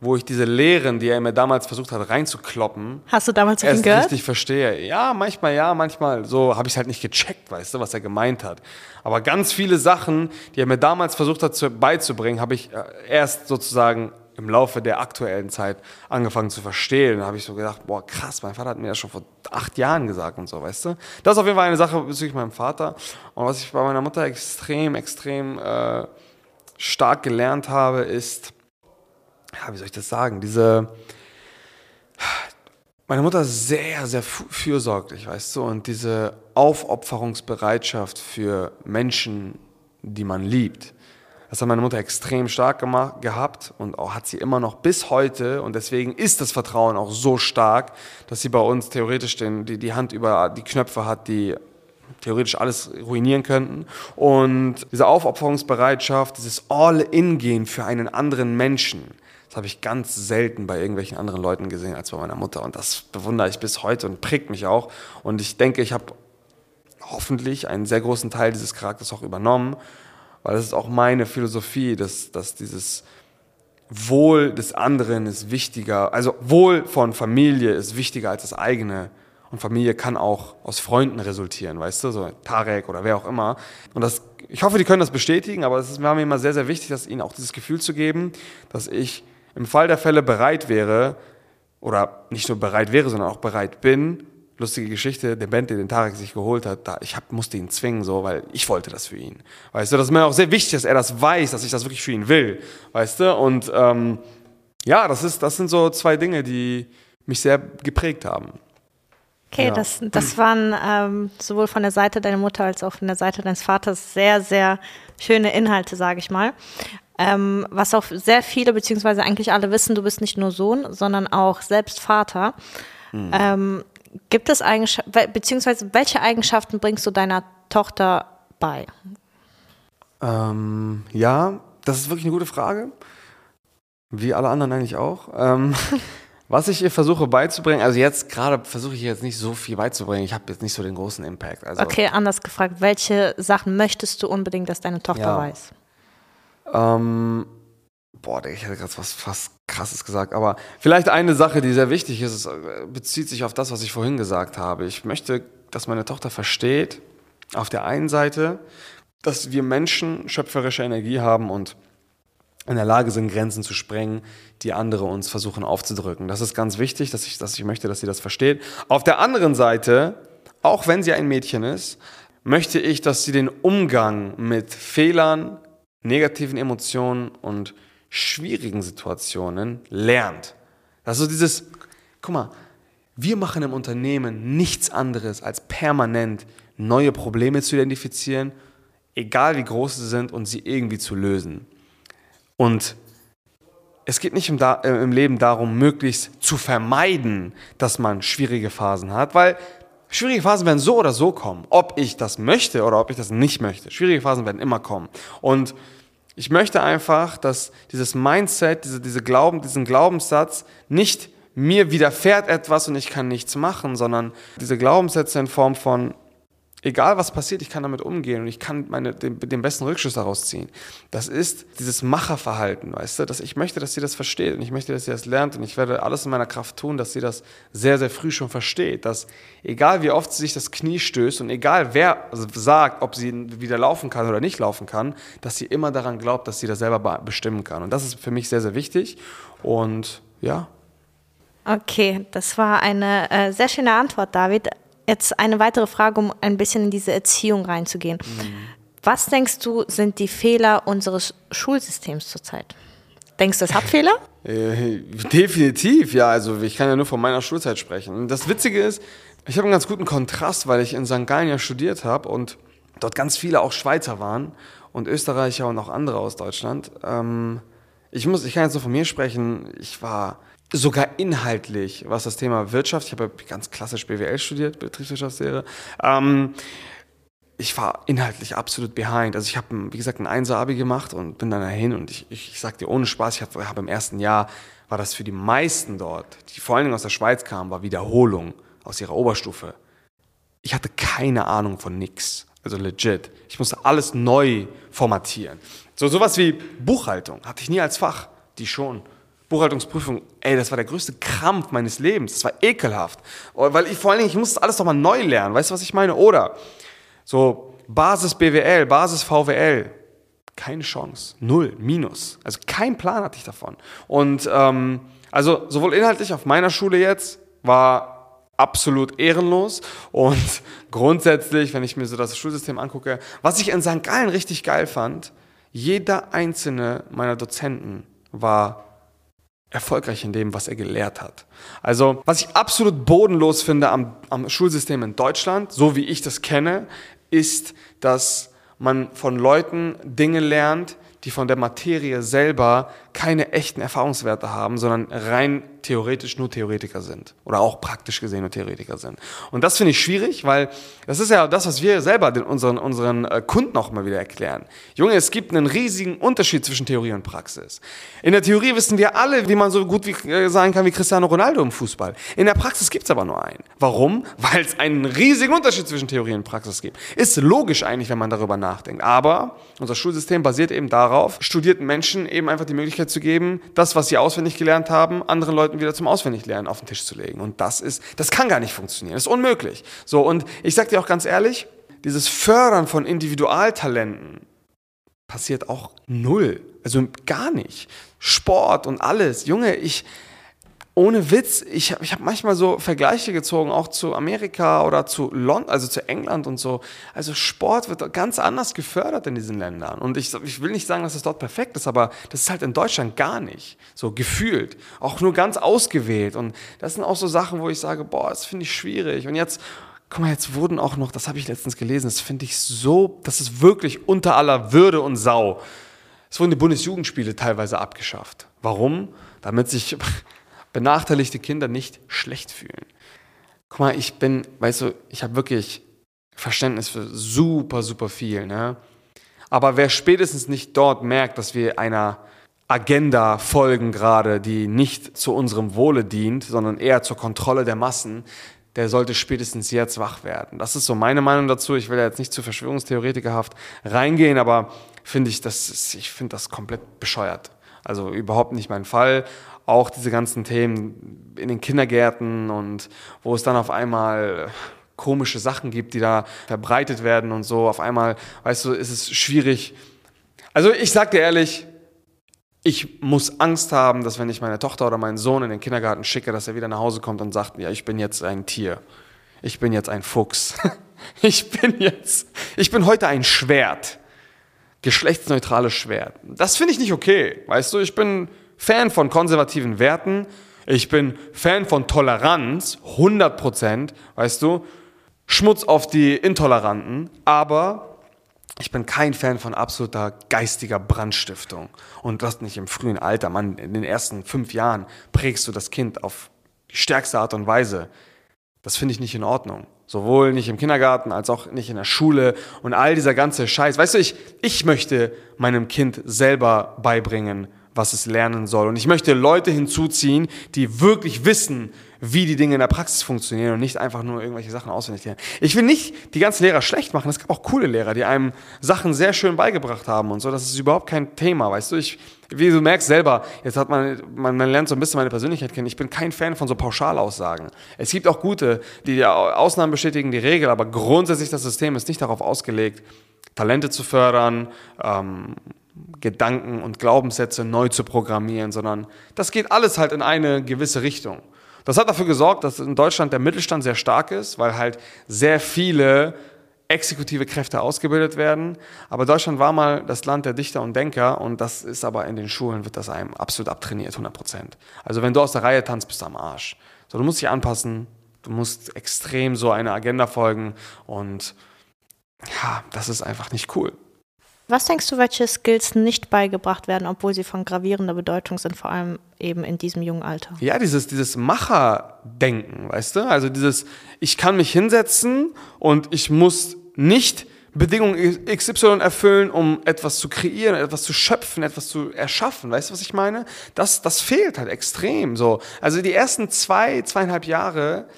wo ich diese Lehren, die er mir damals versucht hat reinzukloppen, Hast du damals erst gehört? richtig verstehe. Ja, manchmal ja, manchmal so habe ich es halt nicht gecheckt, weißt du, was er gemeint hat. Aber ganz viele Sachen, die er mir damals versucht hat zu, beizubringen, habe ich äh, erst sozusagen im Laufe der aktuellen Zeit angefangen zu verstehen. Da habe ich so gedacht, boah, krass, mein Vater hat mir das schon vor acht Jahren gesagt und so, weißt du. Das ist auf jeden Fall eine Sache bezüglich meinem Vater. Und was ich bei meiner Mutter extrem, extrem äh, stark gelernt habe, ist, ja, wie soll ich das sagen, diese, meine Mutter ist sehr, sehr fürsorglich, weißt du, und diese Aufopferungsbereitschaft für Menschen, die man liebt. Das hat meine Mutter extrem stark gemacht, gehabt und auch hat sie immer noch bis heute. Und deswegen ist das Vertrauen auch so stark, dass sie bei uns theoretisch den, die, die Hand über die Knöpfe hat, die theoretisch alles ruinieren könnten. Und diese Aufopferungsbereitschaft, dieses All-In-Gehen für einen anderen Menschen, das habe ich ganz selten bei irgendwelchen anderen Leuten gesehen als bei meiner Mutter. Und das bewundere ich bis heute und prägt mich auch. Und ich denke, ich habe hoffentlich einen sehr großen Teil dieses Charakters auch übernommen, weil das ist auch meine Philosophie, dass, dass dieses Wohl des anderen ist wichtiger, also Wohl von Familie ist wichtiger als das eigene. Und Familie kann auch aus Freunden resultieren, weißt du, so Tarek oder wer auch immer. Und das, ich hoffe, die können das bestätigen, aber es war mir immer sehr, sehr wichtig, dass ihnen auch dieses Gefühl zu geben, dass ich im Fall der Fälle bereit wäre, oder nicht nur bereit wäre, sondern auch bereit bin. Lustige Geschichte, der Band, den Tarek sich geholt hat, da, ich hab, musste ihn zwingen, so, weil ich wollte das für ihn. Weißt du, das ist mir auch sehr wichtig, dass er das weiß, dass ich das wirklich für ihn will. Weißt du, und ähm, ja, das, ist, das sind so zwei Dinge, die mich sehr geprägt haben. Okay, Ja. das, das waren ähm, sowohl von der Seite deiner Mutter als auch von der Seite deines Vaters sehr, sehr schöne Inhalte, sage ich mal. Ähm, was auch sehr viele, beziehungsweise eigentlich alle wissen, du bist nicht nur Sohn, sondern auch selbst Vater. Ähm, gibt es Eigenschaften, beziehungsweise welche Eigenschaften bringst du deiner Tochter bei? Ähm, ja, das ist wirklich eine gute Frage. Wie alle anderen eigentlich auch. Ähm, was ich ihr versuche beizubringen, also jetzt gerade versuche ich ihr jetzt nicht so viel beizubringen. Ich habe jetzt nicht so den großen Impact. Also, Okay, anders gefragt, welche Sachen möchtest du unbedingt, dass deine Tochter Ja. weiß? Ähm, boah, ich hätte gerade was fast krasses gesagt, aber vielleicht eine Sache, die sehr wichtig ist, äh, bezieht sich auf das, was ich vorhin gesagt habe. Ich möchte, dass meine Tochter versteht, auf der einen Seite, dass wir Menschen schöpferische Energie haben und in der Lage sind, Grenzen zu sprengen, die andere uns versuchen aufzudrücken. Das ist ganz wichtig, dass ich, dass ich möchte, dass sie das versteht. Auf der anderen Seite, auch wenn sie ein Mädchen ist, möchte ich, dass sie den Umgang mit Fehlern, negativen Emotionen und schwierigen Situationen lernt. Also dieses, guck mal, wir machen im Unternehmen nichts anderes, als permanent neue Probleme zu identifizieren, egal wie groß sie sind, und sie irgendwie zu lösen. Und es geht nicht im, da äh, im Leben darum, möglichst zu vermeiden, dass man schwierige Phasen hat, weil schwierige Phasen werden so oder so kommen, ob ich das möchte oder ob ich das nicht möchte. Schwierige Phasen werden immer kommen. Und ich möchte einfach, dass dieses Mindset, diese, diese Glauben, diesen Glaubenssatz nicht mir widerfährt etwas und ich kann nichts machen, sondern diese Glaubenssätze in Form von egal was passiert, ich kann damit umgehen und ich kann meine, den, den besten Rückschluss daraus ziehen. Das ist dieses Macherverhalten, weißt du, dass ich möchte, dass sie das versteht und ich möchte, dass sie das lernt und ich werde alles in meiner Kraft tun, dass sie das sehr, sehr früh schon versteht, dass egal wie oft sie sich das Knie stößt und egal wer sagt, ob sie wieder laufen kann oder nicht laufen kann, dass sie immer daran glaubt, dass sie das selber be- bestimmen kann. Und das ist für mich sehr, sehr wichtig und ja, Okay, das war eine äh, sehr schöne Antwort, David. Jetzt eine weitere Frage, um ein bisschen in diese Erziehung reinzugehen. Was denkst du, sind die Fehler unseres Schulsystems zurzeit? Denkst du, es hat Fehler? Äh, definitiv, ja. Also ich kann ja nur von meiner Schulzeit sprechen. Das Witzige ist, ich habe einen ganz guten Kontrast, weil ich in St. Gallen ja studiert habe und dort ganz viele auch Schweizer waren und Österreicher und auch andere aus Deutschland. Ähm, ich muss, ich kann jetzt nur von mir sprechen. Ich war sogar inhaltlich, was das Thema Wirtschaft, ich habe ja ganz klassisch BWL studiert, Betriebswirtschaftslehre. Ähm, ich war inhaltlich absolut behind. Also ich habe, wie gesagt, ein Einser-Abi gemacht und bin dann dahin und ich, ich, ich sag dir ohne Spaß, ich habe hab im ersten Jahr, war das für die meisten dort, die vor allen Dingen aus der Schweiz kamen, war Wiederholung aus ihrer Oberstufe. Ich hatte keine Ahnung von nix. Also legit. Ich musste alles neu formatieren. So sowas wie Buchhaltung hatte ich nie als Fach. Die schon. Buchhaltungsprüfung, ey, das war der größte Krampf meines Lebens. Das war ekelhaft. Weil ich vor allen Dingen, ich musste alles nochmal neu lernen. Weißt du, was ich meine? Oder so Basis BWL, Basis VWL. Keine Chance. Null. Minus. Also kein Plan hatte ich davon. Und ähm, also sowohl inhaltlich auf meiner Schule jetzt war absolut ehrenlos und grundsätzlich, wenn ich mir so das Schulsystem angucke, was ich in St. Gallen richtig geil fand, jeder einzelne meiner Dozenten war erfolgreich in dem, was er gelehrt hat. Also, was ich absolut bodenlos finde am, am Schulsystem in Deutschland, so wie ich das kenne, ist, dass man von Leuten Dinge lernt, die von der Materie selber keine echten Erfahrungswerte haben, sondern rein theoretisch nur Theoretiker sind oder auch praktisch gesehen nur Theoretiker sind. Und das finde ich schwierig, weil das ist ja das, was wir selber den, unseren, unseren äh, Kunden auch mal wieder erklären. Junge, es gibt einen riesigen Unterschied zwischen Theorie und Praxis. In der Theorie wissen wir alle, wie man so gut wie, äh, sein kann wie Cristiano Ronaldo im Fußball. In der Praxis gibt es aber nur einen. Warum? Weil es einen riesigen Unterschied zwischen Theorie und Praxis gibt. Ist logisch eigentlich, wenn man darüber nachdenkt. Aber unser Schulsystem basiert eben darauf, studierten Menschen eben einfach die Möglichkeit zu geben, das, was sie auswendig gelernt haben, anderen Leuten wieder zum Auswendiglernen auf den Tisch zu legen. Und das ist, das kann gar nicht funktionieren. Das ist unmöglich. So, und ich sag dir auch ganz ehrlich, dieses Fördern von Individualtalenten passiert auch null. Also gar nicht. Sport und alles. Junge, ich, ohne Witz, ich, ich habe manchmal so Vergleiche gezogen, auch zu Amerika oder zu London, also zu England und so. Also Sport wird ganz anders gefördert in diesen Ländern. Und ich, ich will nicht sagen, dass es dort perfekt ist, aber das ist halt in Deutschland gar nicht. So gefühlt. Auch nur ganz ausgewählt. Und das sind auch so Sachen, wo ich sage, boah, das finde ich schwierig. Und jetzt, guck mal, jetzt wurden auch noch, das habe ich letztens gelesen, das finde ich so, das ist wirklich unter aller Würde und Sau. Es wurden die Bundesjugendspiele teilweise abgeschafft. Warum? Damit sich benachteiligte Kinder nicht schlecht fühlen. Guck mal, ich bin, weißt du, ich habe wirklich Verständnis für super, super viel. Ne? Aber wer spätestens nicht dort merkt, dass wir einer Agenda folgen gerade, die nicht zu unserem Wohle dient, sondern eher zur Kontrolle der Massen, der sollte spätestens jetzt wach werden. Das ist so meine Meinung dazu. Ich will ja jetzt nicht zu Verschwörungstheoretikerhaft reingehen, aber finde ich, das ist, ich finde das komplett bescheuert. Also überhaupt nicht mein Fall auch diese ganzen Themen in den Kindergärten und wo es dann auf einmal komische Sachen gibt, die da verbreitet werden und so. Auf einmal, weißt du, ist es schwierig. Also ich sag dir ehrlich, ich muss Angst haben, dass wenn ich meine Tochter oder meinen Sohn in den Kindergarten schicke, dass er wieder nach Hause kommt und sagt, ja, ich bin jetzt ein Tier. Ich bin jetzt ein Fuchs. Ich bin jetzt, ich bin heute ein Schwert. Geschlechtsneutrales Schwert. Das finde ich nicht okay. Weißt du, ich bin Fan von konservativen Werten. Ich bin Fan von Toleranz, 100 Prozent, weißt du. Schmutz auf die Intoleranten, aber ich bin kein Fan von absoluter geistiger Brandstiftung. Und das nicht im frühen Alter, man, in den ersten fünf Jahren prägst du das Kind auf die stärkste Art und Weise. Das finde ich nicht in Ordnung. Sowohl nicht im Kindergarten als auch nicht in der Schule und all dieser ganze Scheiß. Weißt du, ich, ich möchte meinem Kind selber beibringen, was es lernen soll. Und ich möchte Leute hinzuziehen, die wirklich wissen, wie die Dinge in der Praxis funktionieren und nicht einfach nur irgendwelche Sachen auswendig lernen. Ich will nicht die ganzen Lehrer schlecht machen. Es gab auch coole Lehrer, die einem Sachen sehr schön beigebracht haben und so. Das ist überhaupt kein Thema, weißt du. Ich, wie du merkst selber, jetzt hat man, man, man lernt so ein bisschen meine Persönlichkeit kennen. Ich bin kein Fan von so Pauschalaussagen. Es gibt auch gute, die Ausnahmen bestätigen die Regel, aber grundsätzlich das System ist nicht darauf ausgelegt, Talente zu fördern, ähm, Gedanken und Glaubenssätze neu zu programmieren, sondern das geht alles halt in eine gewisse Richtung. Das hat dafür gesorgt, dass in Deutschland der Mittelstand sehr stark ist, weil halt sehr viele exekutive Kräfte ausgebildet werden. Aber Deutschland war mal das Land der Dichter und Denker und das ist aber in den Schulen, wird das einem absolut abtrainiert, 100 Prozent. Also wenn du aus der Reihe tanzt, bist du am Arsch. So, du musst dich anpassen, du musst extrem so eine Agenda folgen und ja, das ist einfach nicht cool. Was denkst du, welche Skills nicht beigebracht werden, obwohl sie von gravierender Bedeutung sind, vor allem eben in diesem jungen Alter? Ja, dieses, dieses Macherdenken, weißt du? Also dieses, ich kann mich hinsetzen und ich muss nicht Bedingungen XY erfüllen, um etwas zu kreieren, etwas zu schöpfen, etwas zu erschaffen. Weißt du, was ich meine? Das, das fehlt halt extrem so. Also die ersten zwei, zweieinhalb Jahre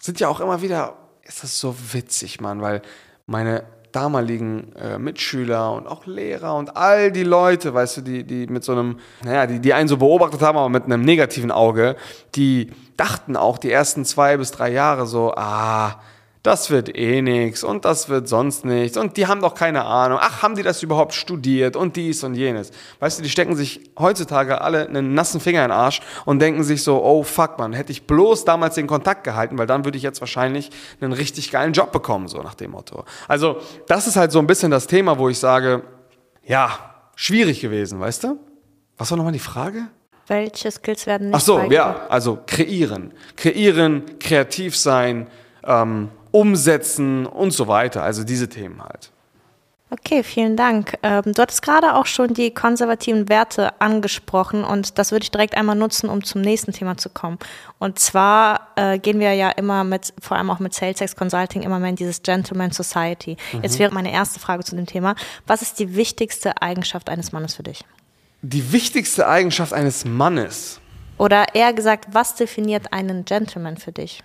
sind ja auch immer wieder, ist das so witzig, Mann, weil meine damaligen äh, Mitschüler und auch Lehrer und all die Leute, weißt du, die, die mit so einem, naja, die, die einen so beobachtet haben, aber mit einem negativen Auge, die dachten auch die ersten zwei bis drei Jahre so, ah, das wird eh nichts und das wird sonst nichts und die haben doch keine Ahnung. Ach, haben die das überhaupt studiert und dies und jenes. Weißt du, die stecken sich heutzutage alle einen nassen Finger in den Arsch und denken sich so, oh fuck man, hätte ich bloß damals den Kontakt gehalten, weil dann würde ich jetzt wahrscheinlich einen richtig geilen Job bekommen, so nach dem Motto. Also, das ist halt so ein bisschen das Thema, wo ich sage, ja, schwierig gewesen, weißt du? Was war nochmal die Frage? Welche Skills werden nicht Ach so, ja, also kreieren. Kreieren, kreativ sein, ähm, umsetzen und so weiter. Also diese Themen halt. Okay, vielen Dank. Ähm, du hattest gerade auch schon die konservativen Werte angesprochen und das würde ich direkt einmal nutzen, um zum nächsten Thema zu kommen. Und zwar äh, gehen wir ja immer mit, vor allem auch mit SalesX Consulting, immer mehr in dieses Gentleman Society. Mhm. Jetzt wäre meine erste Frage zu dem Thema. Was ist die wichtigste Eigenschaft eines Mannes für dich? Die wichtigste Eigenschaft eines Mannes? Oder eher gesagt, was definiert einen Gentleman für dich?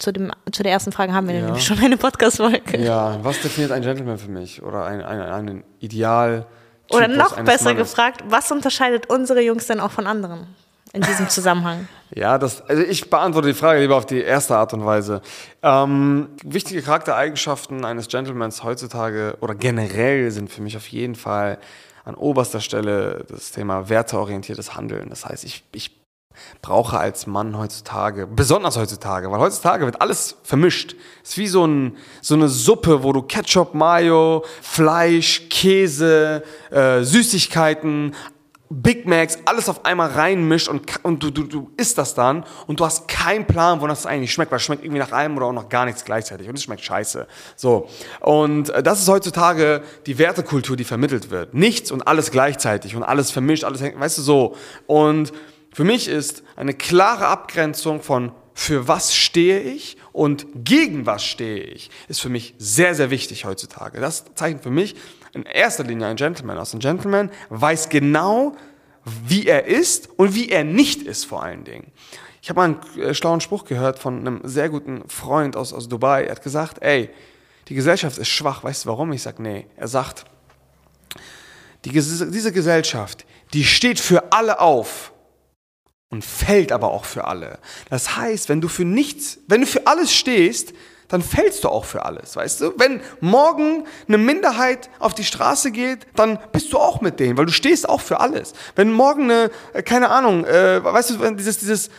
Zu, dem, zu der ersten Frage haben wir ja. nämlich schon eine Podcast-Folge. Ja, was definiert ein Gentleman für mich? Oder ein, ein, ein Ideal? Oder noch besser Mannes? gefragt, was unterscheidet unsere Jungs denn auch von anderen in diesem Zusammenhang? ja, das, also ich beantworte die Frage lieber auf die erste Art und Weise. Ähm, wichtige Charaktereigenschaften eines Gentlemans heutzutage oder generell sind für mich auf jeden Fall an oberster Stelle das Thema werteorientiertes Handeln. Das heißt, ich, ich brauche als Mann heutzutage, besonders heutzutage, weil heutzutage wird alles vermischt. Es ist wie so, ein, so eine Suppe, wo du Ketchup, Mayo, Fleisch, Käse, äh, Süßigkeiten, Big Macs, alles auf einmal reinmischt und, und du, du, du isst das dann und du hast keinen Plan, wonach es eigentlich schmeckt, weil es schmeckt irgendwie nach allem oder auch noch gar nichts gleichzeitig und es schmeckt scheiße. So. Und äh, das ist heutzutage die Wertekultur, die vermittelt wird. Nichts und alles gleichzeitig und alles vermischt, alles, weißt du, so. Und für mich ist eine klare Abgrenzung von für was stehe ich und gegen was stehe ich, ist für mich sehr, sehr wichtig heutzutage. Das zeichnet für mich in erster Linie ein Gentleman aus. Ein Gentleman weiß genau, wie er ist und wie er nicht ist vor allen Dingen. Ich habe mal einen äh, schlauen Spruch gehört von einem sehr guten Freund aus, aus Dubai. Er hat gesagt, ey, die Gesellschaft ist schwach. Weißt du warum? Ich sage, nee. Er sagt, die, diese Gesellschaft, die steht für alle auf, und fällt aber auch für alle. Das heißt, wenn du für nichts, wenn du für alles stehst, dann fällst du auch für alles, weißt du? Wenn morgen eine Minderheit auf die Straße geht, dann bist du auch mit denen, weil du stehst auch für alles. Wenn morgen eine, äh, keine Ahnung, äh, weißt du, dieses, dieses,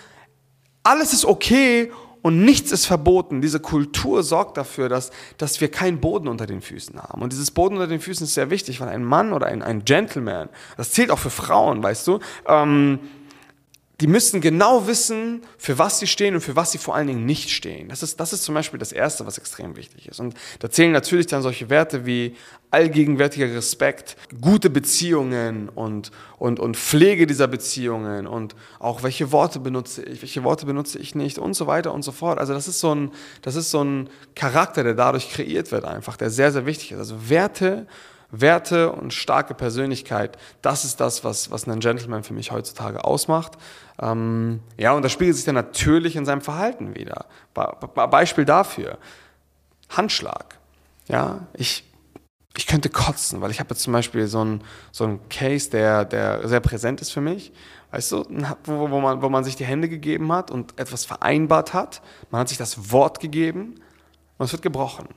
alles ist okay und nichts ist verboten. Diese Kultur sorgt dafür, dass, dass wir keinen Boden unter den Füßen haben. Und dieses Boden unter den Füßen ist sehr wichtig, weil ein Mann oder ein, ein Gentleman, das zählt auch für Frauen, weißt du, ähm, die müssen genau wissen, für was sie stehen und für was sie vor allen Dingen nicht stehen. Das ist, das ist zum Beispiel das Erste, was extrem wichtig ist. Und da zählen natürlich dann solche Werte wie allgegenwärtiger Respekt, gute Beziehungen und, und, und Pflege dieser Beziehungen und auch welche Worte benutze ich, welche Worte benutze ich nicht und so weiter und so fort. Also das ist so ein, das ist so ein Charakter, der dadurch kreiert wird einfach, der sehr, sehr wichtig ist. Also Werte Werte und starke Persönlichkeit, das ist das, was, was einen Gentleman für mich heutzutage ausmacht. Ähm, ja, und das spiegelt sich dann natürlich in seinem Verhalten wieder. Be Be Beispiel dafür, Handschlag. Ja, ich, ich könnte kotzen, weil ich habe jetzt zum Beispiel so einen so Case, der, der sehr präsent ist für mich. Weißt du, wo, wo, man, wo man sich die Hände gegeben hat und etwas vereinbart hat. Man hat sich das Wort gegeben und es wird gebrochen.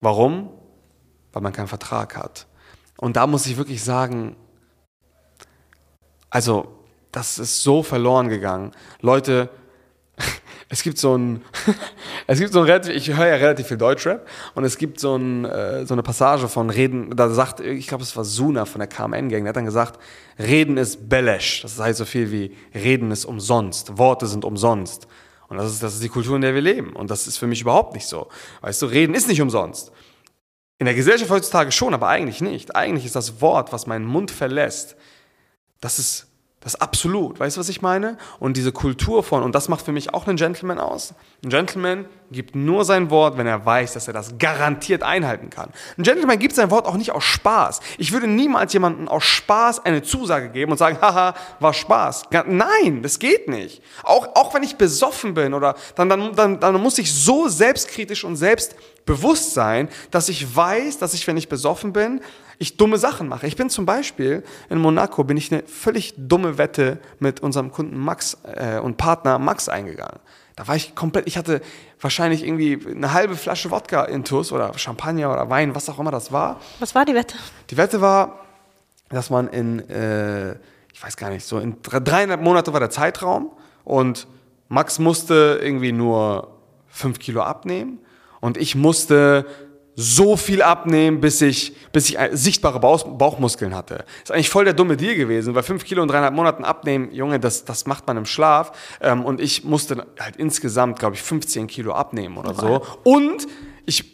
Warum? Weil man keinen Vertrag hat. Und da muss ich wirklich sagen, also das ist so verloren gegangen. Leute, es gibt so ein, es gibt so ein relativ, ich höre ja relativ viel Deutschrap und es gibt so, ein, äh, so eine Passage von Reden, da sagt, ich glaube es war Suna von der KMN-Gang, der hat dann gesagt, Reden ist Belesch, das heißt so viel wie Reden ist umsonst, Worte sind umsonst. Und das ist, das ist die Kultur, in der wir leben. Und das ist für mich überhaupt nicht so. Weißt du, Reden ist nicht umsonst. In der Gesellschaft heutzutage schon, aber eigentlich nicht. Eigentlich ist das Wort, was meinen Mund verlässt, das ist das absolut. Weißt du, was ich meine? Und diese Kultur von, und das macht für mich auch einen Gentleman aus. Ein Gentleman gibt nur sein Wort, wenn er weiß, dass er das garantiert einhalten kann. Ein Gentleman gibt sein Wort auch nicht aus Spaß. Ich würde niemals jemandem aus Spaß eine Zusage geben und sagen, haha, war Spaß. Nein, das geht nicht. Auch, auch wenn ich besoffen bin oder dann, dann, dann, dann muss ich so selbstkritisch und selbst Bewusstsein, dass ich weiß, dass ich, wenn ich besoffen bin, ich dumme Sachen mache. Ich bin zum Beispiel in Monaco, bin ich eine völlig dumme Wette mit unserem Kunden Max äh, und Partner Max eingegangen. Da war ich komplett, ich hatte wahrscheinlich irgendwie eine halbe Flasche Wodka intus oder Champagner oder Wein, was auch immer das war. Was war die Wette? Die Wette war, dass man in, äh, ich weiß gar nicht, so in dreieinhalb Monate war der Zeitraum und Max musste irgendwie nur fünf Kilo abnehmen und ich musste so viel abnehmen, bis ich, bis ich sichtbare Bauchmuskeln hatte. Das ist eigentlich voll der dumme Deal gewesen, weil fünf Kilo in dreieinhalb Monaten abnehmen, Junge, das, das macht man im Schlaf. Ähm, und ich musste halt insgesamt, glaube ich, 15 Kilo abnehmen oder so. Und ich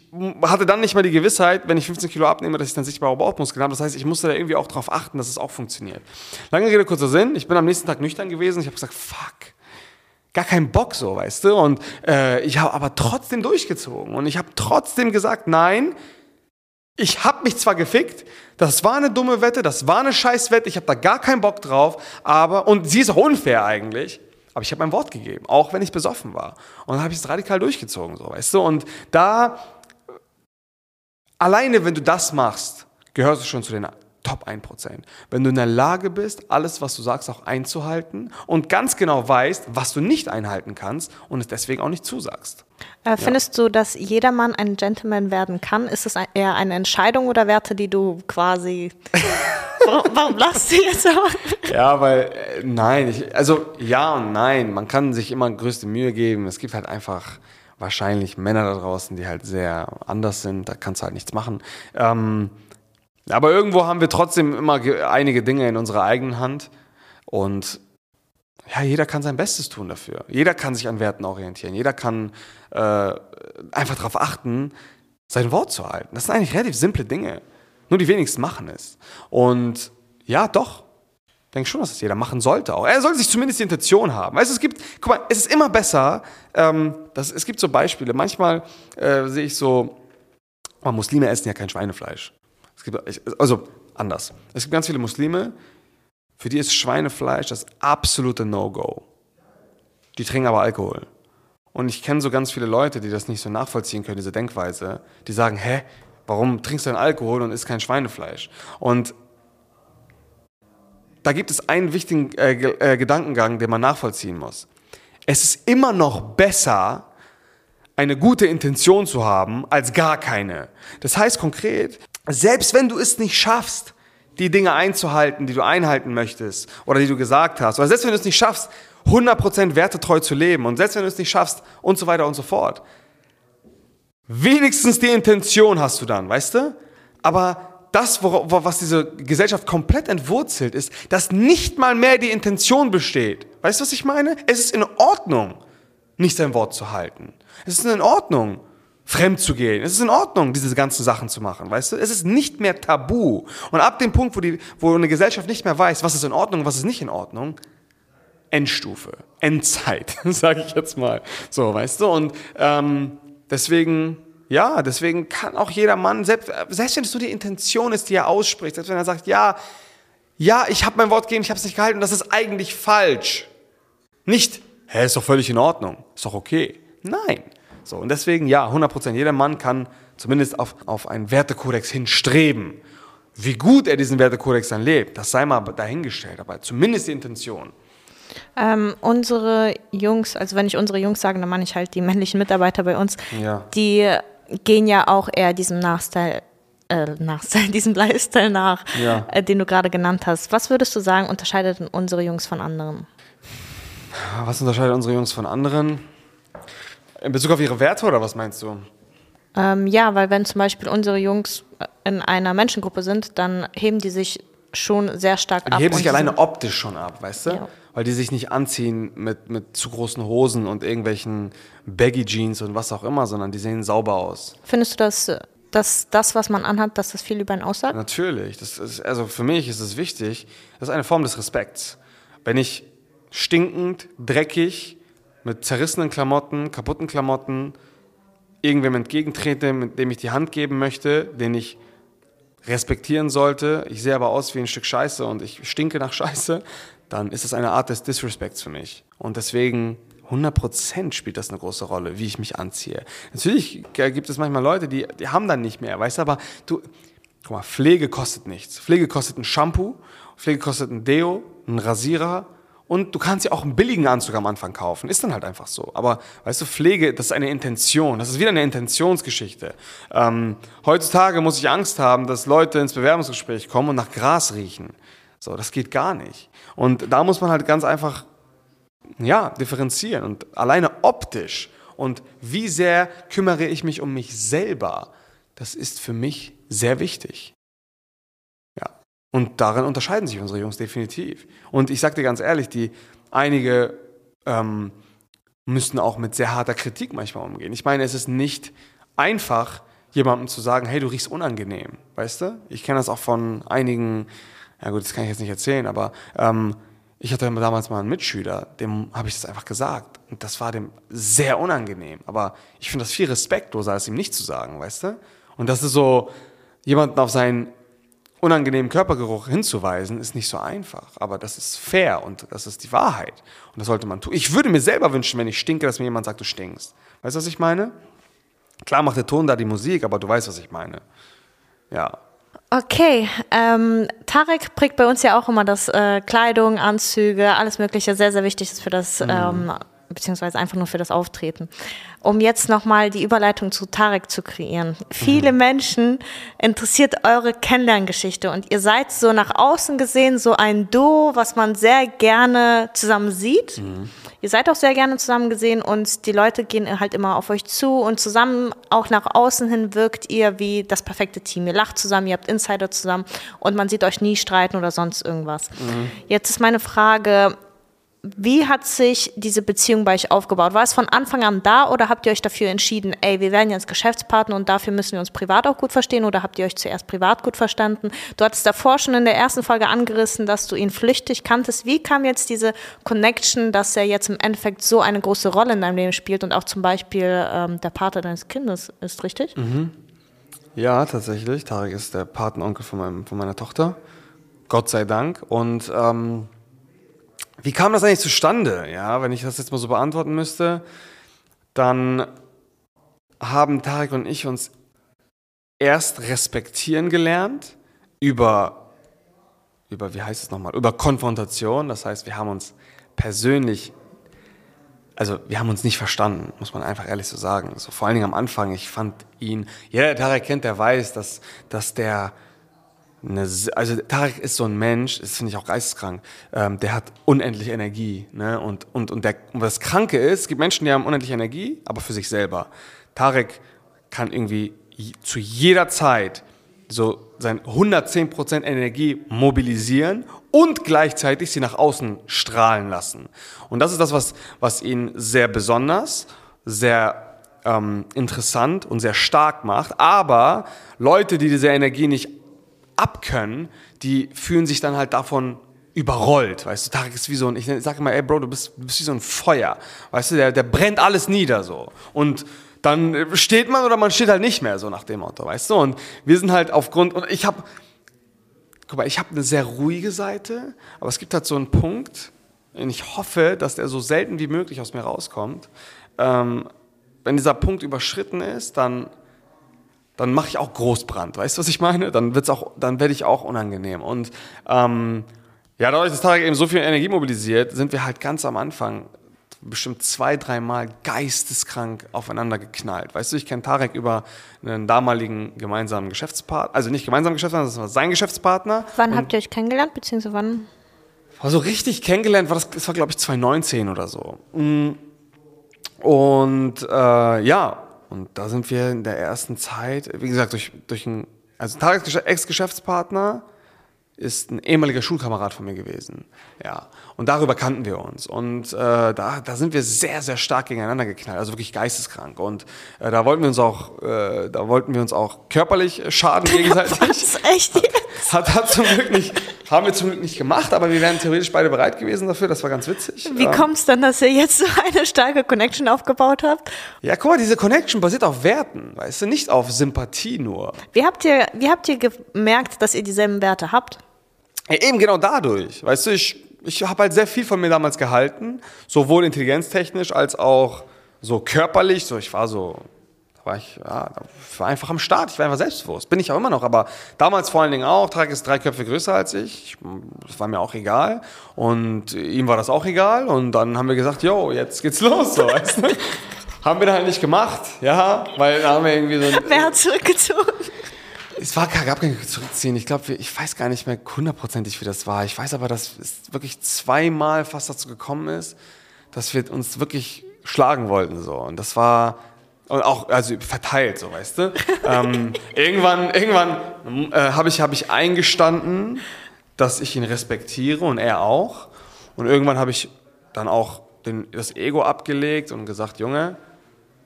hatte dann nicht mal die Gewissheit, wenn ich 15 Kilo abnehme, dass ich dann sichtbare Bauchmuskeln habe. Das heißt, ich musste da irgendwie auch darauf achten, dass es auch funktioniert. Lange Rede, kurzer Sinn. Ich bin am nächsten Tag nüchtern gewesen. Ich habe gesagt, fuck gar keinen Bock so, weißt du? Und äh, ich habe aber trotzdem durchgezogen und ich habe trotzdem gesagt, nein, ich habe mich zwar gefickt, das war eine dumme Wette, das war eine Scheißwette, ich habe da gar keinen Bock drauf, aber und sie ist auch unfair eigentlich. Aber ich habe mein Wort gegeben, auch wenn ich besoffen war. Und dann habe ich es radikal durchgezogen, so, weißt du? Und da, alleine wenn du das machst, gehörst du schon zu den Top 1%. Wenn du in der Lage bist, alles, was du sagst, auch einzuhalten und ganz genau weißt, was du nicht einhalten kannst und es deswegen auch nicht zusagst. Äh, findest ja. du, dass jedermann ein Gentleman werden kann? Ist es eher eine Entscheidung oder Werte, die du quasi. warum, warum lachst du jetzt so? Ja, weil, äh, nein, ich, also ja und nein. Man kann sich immer größte Mühe geben. Es gibt halt einfach wahrscheinlich Männer da draußen, die halt sehr anders sind. Da kannst du halt nichts machen. Ähm, aber irgendwo haben wir trotzdem immer einige Dinge in unserer eigenen Hand und ja, jeder kann sein Bestes tun dafür. Jeder kann sich an Werten orientieren. Jeder kann äh, einfach darauf achten, sein Wort zu halten. Das sind eigentlich relativ simple Dinge. Nur die wenigsten machen es. Und ja, doch. Ich denke schon, dass das jeder machen sollte auch. Er sollte sich zumindest die Intention haben. Weißt, es gibt, guck mal, es ist immer besser, ähm, dass, es gibt so Beispiele. Manchmal äh, sehe ich so, oh, Muslime essen ja kein Schweinefleisch. Es gibt, also anders. Es gibt ganz viele Muslime, für die ist Schweinefleisch das absolute No-Go. Die trinken aber Alkohol. Und ich kenne so ganz viele Leute, die das nicht so nachvollziehen können, diese Denkweise. Die sagen, hä, warum trinkst du denn Alkohol und isst kein Schweinefleisch? Und da gibt es einen wichtigen äh, äh, Gedankengang, den man nachvollziehen muss. Es ist immer noch besser, eine gute Intention zu haben, als gar keine. Das heißt konkret, selbst wenn du es nicht schaffst, die Dinge einzuhalten, die du einhalten möchtest oder die du gesagt hast, oder selbst wenn du es nicht schaffst, 100% wertetreu zu leben und selbst wenn du es nicht schaffst und so weiter und so fort, wenigstens die Intention hast du dann, weißt du? Aber das, was diese Gesellschaft komplett entwurzelt, ist, dass nicht mal mehr die Intention besteht. Weißt du, was ich meine? Es ist in Ordnung, nicht sein Wort zu halten. Es ist in Ordnung, fremd zu gehen. Es ist in Ordnung, diese ganzen Sachen zu machen, weißt du? Es ist nicht mehr tabu. Und ab dem Punkt, wo, die, wo eine Gesellschaft nicht mehr weiß, was ist in Ordnung was ist nicht in Ordnung, Endstufe, Endzeit, sage ich jetzt mal. So, weißt du? Und ähm, deswegen, ja, deswegen kann auch jeder Mann, selbst, selbst wenn es nur die Intention ist, die er ausspricht, selbst wenn er sagt, ja, ja, ich habe mein Wort gegeben, ich habe es nicht gehalten, das ist eigentlich falsch. Nicht, hä, ist doch völlig in Ordnung, ist doch okay. Nein, so, und deswegen, ja, 100 Prozent, jeder Mann kann zumindest auf, auf einen Wertekodex hinstreben. Wie gut er diesen Wertekodex dann lebt, das sei mal dahingestellt, aber zumindest die Intention. Ähm, unsere Jungs, also wenn ich unsere Jungs sage, dann meine ich halt die männlichen Mitarbeiter bei uns, ja. die gehen ja auch eher diesem Nachstyle, äh, Nachstyle diesem Lifestyle nach, ja. äh, den du gerade genannt hast. Was würdest du sagen, unterscheidet unsere Jungs von anderen? Was unterscheidet unsere Jungs von anderen? In Bezug auf ihre Werte oder was meinst du? Ähm, ja, weil wenn zum Beispiel unsere Jungs in einer Menschengruppe sind, dann heben die sich schon sehr stark die ab. Die heben sich alleine optisch schon ab, weißt du? Ja. Weil die sich nicht anziehen mit, mit zu großen Hosen und irgendwelchen Baggy Jeans und was auch immer, sondern die sehen sauber aus. Findest du, dass, dass das, was man anhat, dass das viel über einen aussagt? Natürlich. Das ist, also für mich ist es wichtig. Das ist eine Form des Respekts. Wenn ich stinkend, dreckig, mit zerrissenen Klamotten, kaputten Klamotten, irgendwem entgegentrete, mit dem ich die Hand geben möchte, den ich respektieren sollte, ich sehe aber aus wie ein Stück Scheiße und ich stinke nach Scheiße, dann ist das eine Art des Disrespekts für mich. Und deswegen 100% spielt das eine große Rolle, wie ich mich anziehe. Natürlich gibt es manchmal Leute, die, die haben dann nicht mehr, weißt du, aber du, guck mal, Pflege kostet nichts. Pflege kostet ein Shampoo, Pflege kostet ein Deo, ein Rasierer und du kannst ja auch einen billigen Anzug am Anfang kaufen. Ist dann halt einfach so. Aber weißt du, Pflege, das ist eine Intention. Das ist wieder eine Intentionsgeschichte. Ähm, heutzutage muss ich Angst haben, dass Leute ins Bewerbungsgespräch kommen und nach Gras riechen. So, das geht gar nicht. Und da muss man halt ganz einfach ja, differenzieren und alleine optisch und wie sehr kümmere ich mich um mich selber, das ist für mich sehr wichtig. Und darin unterscheiden sich unsere Jungs definitiv. Und ich sage dir ganz ehrlich, die einige ähm, müssten auch mit sehr harter Kritik manchmal umgehen. Ich meine, es ist nicht einfach, jemandem zu sagen, hey, du riechst unangenehm, weißt du? Ich kenne das auch von einigen, ja gut, das kann ich jetzt nicht erzählen, aber ähm, ich hatte damals mal einen Mitschüler, dem habe ich das einfach gesagt. Und das war dem sehr unangenehm. Aber ich finde das viel respektloser, als ihm nicht zu sagen, weißt du? Und das ist so, jemanden auf seinen unangenehmen Körpergeruch hinzuweisen, ist nicht so einfach. Aber das ist fair und das ist die Wahrheit. Und das sollte man tun. Ich würde mir selber wünschen, wenn ich stinke, dass mir jemand sagt, du stinkst. Weißt du, was ich meine? Klar macht der Ton da die Musik, aber du weißt, was ich meine. Ja. Okay, ähm, Tarek prägt bei uns ja auch immer, dass äh, Kleidung, Anzüge, alles Mögliche sehr, sehr wichtig ist für das, mhm. ähm, beziehungsweise einfach nur für das Auftreten. Um jetzt nochmal die Überleitung zu Tarek zu kreieren. Viele mhm. Menschen interessiert eure Kennenlerngeschichte und ihr seid so nach außen gesehen so ein Duo, was man sehr gerne zusammen sieht. Mhm. Ihr seid auch sehr gerne zusammen gesehen und die Leute gehen halt immer auf euch zu und zusammen auch nach außen hin wirkt ihr wie das perfekte Team. Ihr lacht zusammen, ihr habt Insider zusammen und man sieht euch nie streiten oder sonst irgendwas. Mhm. Jetzt ist meine Frage, wie hat sich diese Beziehung bei euch aufgebaut? War es von Anfang an da oder habt ihr euch dafür entschieden, ey, wir werden jetzt Geschäftspartner und dafür müssen wir uns privat auch gut verstehen oder habt ihr euch zuerst privat gut verstanden? Du hattest davor schon in der ersten Folge angerissen, dass du ihn flüchtig kanntest. Wie kam jetzt diese Connection, dass er jetzt im Endeffekt so eine große Rolle in deinem Leben spielt und auch zum Beispiel ähm, der Vater deines Kindes ist, richtig? Mhm. Ja, tatsächlich. Tarek ist der Patenonkel von, meinem, von meiner Tochter. Gott sei Dank. Und ähm wie kam das eigentlich zustande? Ja, wenn ich das jetzt mal so beantworten müsste, dann haben Tarek und ich uns erst respektieren gelernt über, über wie heißt es nochmal, über Konfrontation. Das heißt, wir haben uns persönlich, also wir haben uns nicht verstanden, muss man einfach ehrlich so sagen. So vor allen Dingen am Anfang, ich fand ihn, jeder, der Tarek kennt, der weiß, dass, dass der eine, also Tarek ist so ein Mensch, das finde ich auch geisteskrank, ähm, der hat unendlich Energie. Ne? Und, und, und, der, und was Kranke ist, es gibt Menschen, die haben unendlich Energie, aber für sich selber. Tarek kann irgendwie zu jeder Zeit so sein 110% Energie mobilisieren und gleichzeitig sie nach außen strahlen lassen. Und das ist das, was, was ihn sehr besonders, sehr ähm, interessant und sehr stark macht. Aber Leute, die diese Energie nicht abkönnen, die fühlen sich dann halt davon überrollt. Weißt du, Tarek ist wie so ein, ich sage immer, ey Bro, du bist, du bist wie so ein Feuer. Weißt du, der, der brennt alles nieder so. Und dann steht man oder man steht halt nicht mehr, so nach dem Motto, weißt du? Und wir sind halt aufgrund, und ich habe, guck mal, ich habe eine sehr ruhige Seite, aber es gibt halt so einen Punkt, und ich hoffe, dass der so selten wie möglich aus mir rauskommt. Ähm, wenn dieser Punkt überschritten ist, dann dann mache ich auch Großbrand. Weißt du, was ich meine? Dann wird's auch, dann werde ich auch unangenehm. Und ähm, ja, dadurch, dass Tarek eben so viel Energie mobilisiert, sind wir halt ganz am Anfang bestimmt zwei, dreimal geisteskrank aufeinander geknallt. Weißt du, ich kenne Tarek über einen damaligen gemeinsamen Geschäftspartner, also nicht gemeinsamen Geschäftspartner, das war sein Geschäftspartner. Wann habt ihr euch kennengelernt, beziehungsweise wann? War so richtig kennengelernt, war das, das war glaube ich 2019 oder so. Mm. Und äh, ja, und da sind wir in der ersten Zeit, wie gesagt, durch, durch ein, also ein Ex-Geschäftspartner ist ein ehemaliger Schulkamerad von mir gewesen. Ja. Und darüber kannten wir uns. Und äh, da, da sind wir sehr, sehr stark gegeneinander geknallt, also wirklich geisteskrank. Und äh, da wollten wir uns auch, äh, da wollten wir uns auch körperlich schaden gegenseitig. Was, echt? Hat, hat zum Glück nicht, haben wir zum Glück nicht gemacht, aber wir wären theoretisch beide bereit gewesen dafür. Das war ganz witzig. Wie ähm, kommt es dann, dass ihr jetzt so eine starke Connection aufgebaut habt? Ja, guck mal, diese Connection basiert auf Werten, weißt du, nicht auf Sympathie nur. Wie habt ihr, wie habt ihr gemerkt, dass ihr dieselben Werte habt? Ja, eben genau dadurch. Weißt du, ich ich habe halt sehr viel von mir damals gehalten, sowohl intelligenztechnisch als auch so körperlich. So, ich war so, da war ich, ja, war einfach am Start, ich war einfach selbstbewusst. Bin ich auch immer noch, aber damals vor allen Dingen auch. Tarek ist drei Köpfe größer als ich. Das war mir auch egal. Und ihm war das auch egal. Und dann haben wir gesagt, yo, jetzt geht's los, so, weißt du? haben wir dann halt nicht gemacht, ja, weil da haben wir irgendwie so. Wer hat zurückgezogen? Es war, gab kein Zurückziehen. Ich glaube, ich weiß gar nicht mehr hundertprozentig, wie das war. Ich weiß aber, dass es wirklich zweimal fast dazu gekommen ist, dass wir uns wirklich schlagen wollten. So. Und das war und auch also verteilt, so weißt du. ähm, irgendwann irgendwann äh, habe ich, hab ich eingestanden, dass ich ihn respektiere und er auch. Und irgendwann habe ich dann auch den, das Ego abgelegt und gesagt, Junge,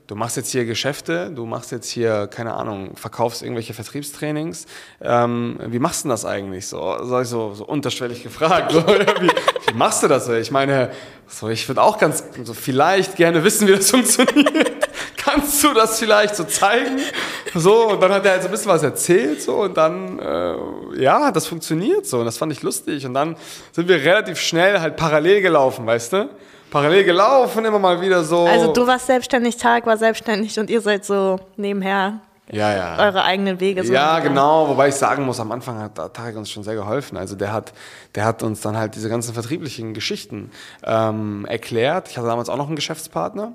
du machst jetzt hier Geschäfte, du machst jetzt hier, keine Ahnung, verkaufst irgendwelche Vertriebstrainings. Ähm, wie machst du das eigentlich? So, so, so, so unterschwellig gefragt. So, wie, wie, machst du das? Ich meine, so, ich würde auch ganz, so vielleicht gerne wissen, wie das funktioniert. Kannst du das vielleicht so zeigen? So, und dann hat er halt so ein bisschen was erzählt, so, und dann, äh, ja, das funktioniert so, und das fand ich lustig. Und dann sind wir relativ schnell halt parallel gelaufen, weißt du? Parallel gelaufen, immer mal wieder so. Also du warst selbstständig, Tag war selbstständig und ihr seid so nebenher ja, ja. eure eigenen Wege. So ja, genau. Wobei ich sagen muss, am Anfang hat Tarek uns schon sehr geholfen. Also der hat, der hat uns dann halt diese ganzen vertrieblichen Geschichten ähm, erklärt. Ich hatte damals auch noch einen Geschäftspartner.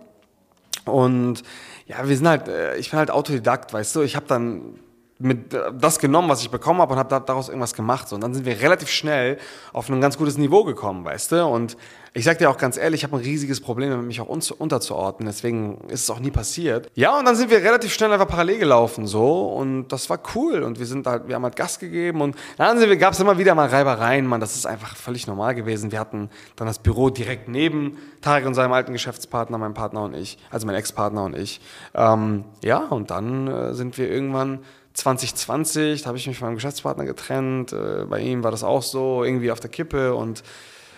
Und ja, wir sind halt, äh, ich bin halt Autodidakt, weißt du. Ich habe dann mit das genommen, was ich bekommen habe und habe daraus irgendwas gemacht. Und dann sind wir relativ schnell auf ein ganz gutes Niveau gekommen, weißt du. Und ich sag dir auch ganz ehrlich, ich habe ein riesiges Problem mich auch unterzuordnen. Deswegen ist es auch nie passiert. Ja, und dann sind wir relativ schnell einfach parallel gelaufen so und das war cool. Und wir sind halt, wir haben halt Gas gegeben und dann gab es immer wieder mal Reibereien, man. Das ist einfach völlig normal gewesen. Wir hatten dann das Büro direkt neben Tarek und seinem alten Geschäftspartner, meinem Partner und ich, also mein Ex-Partner und ich. Ähm, ja, und dann äh, sind wir irgendwann 2020, da habe ich mich von meinem Geschäftspartner getrennt. Äh, bei ihm war das auch so, irgendwie auf der Kippe. Und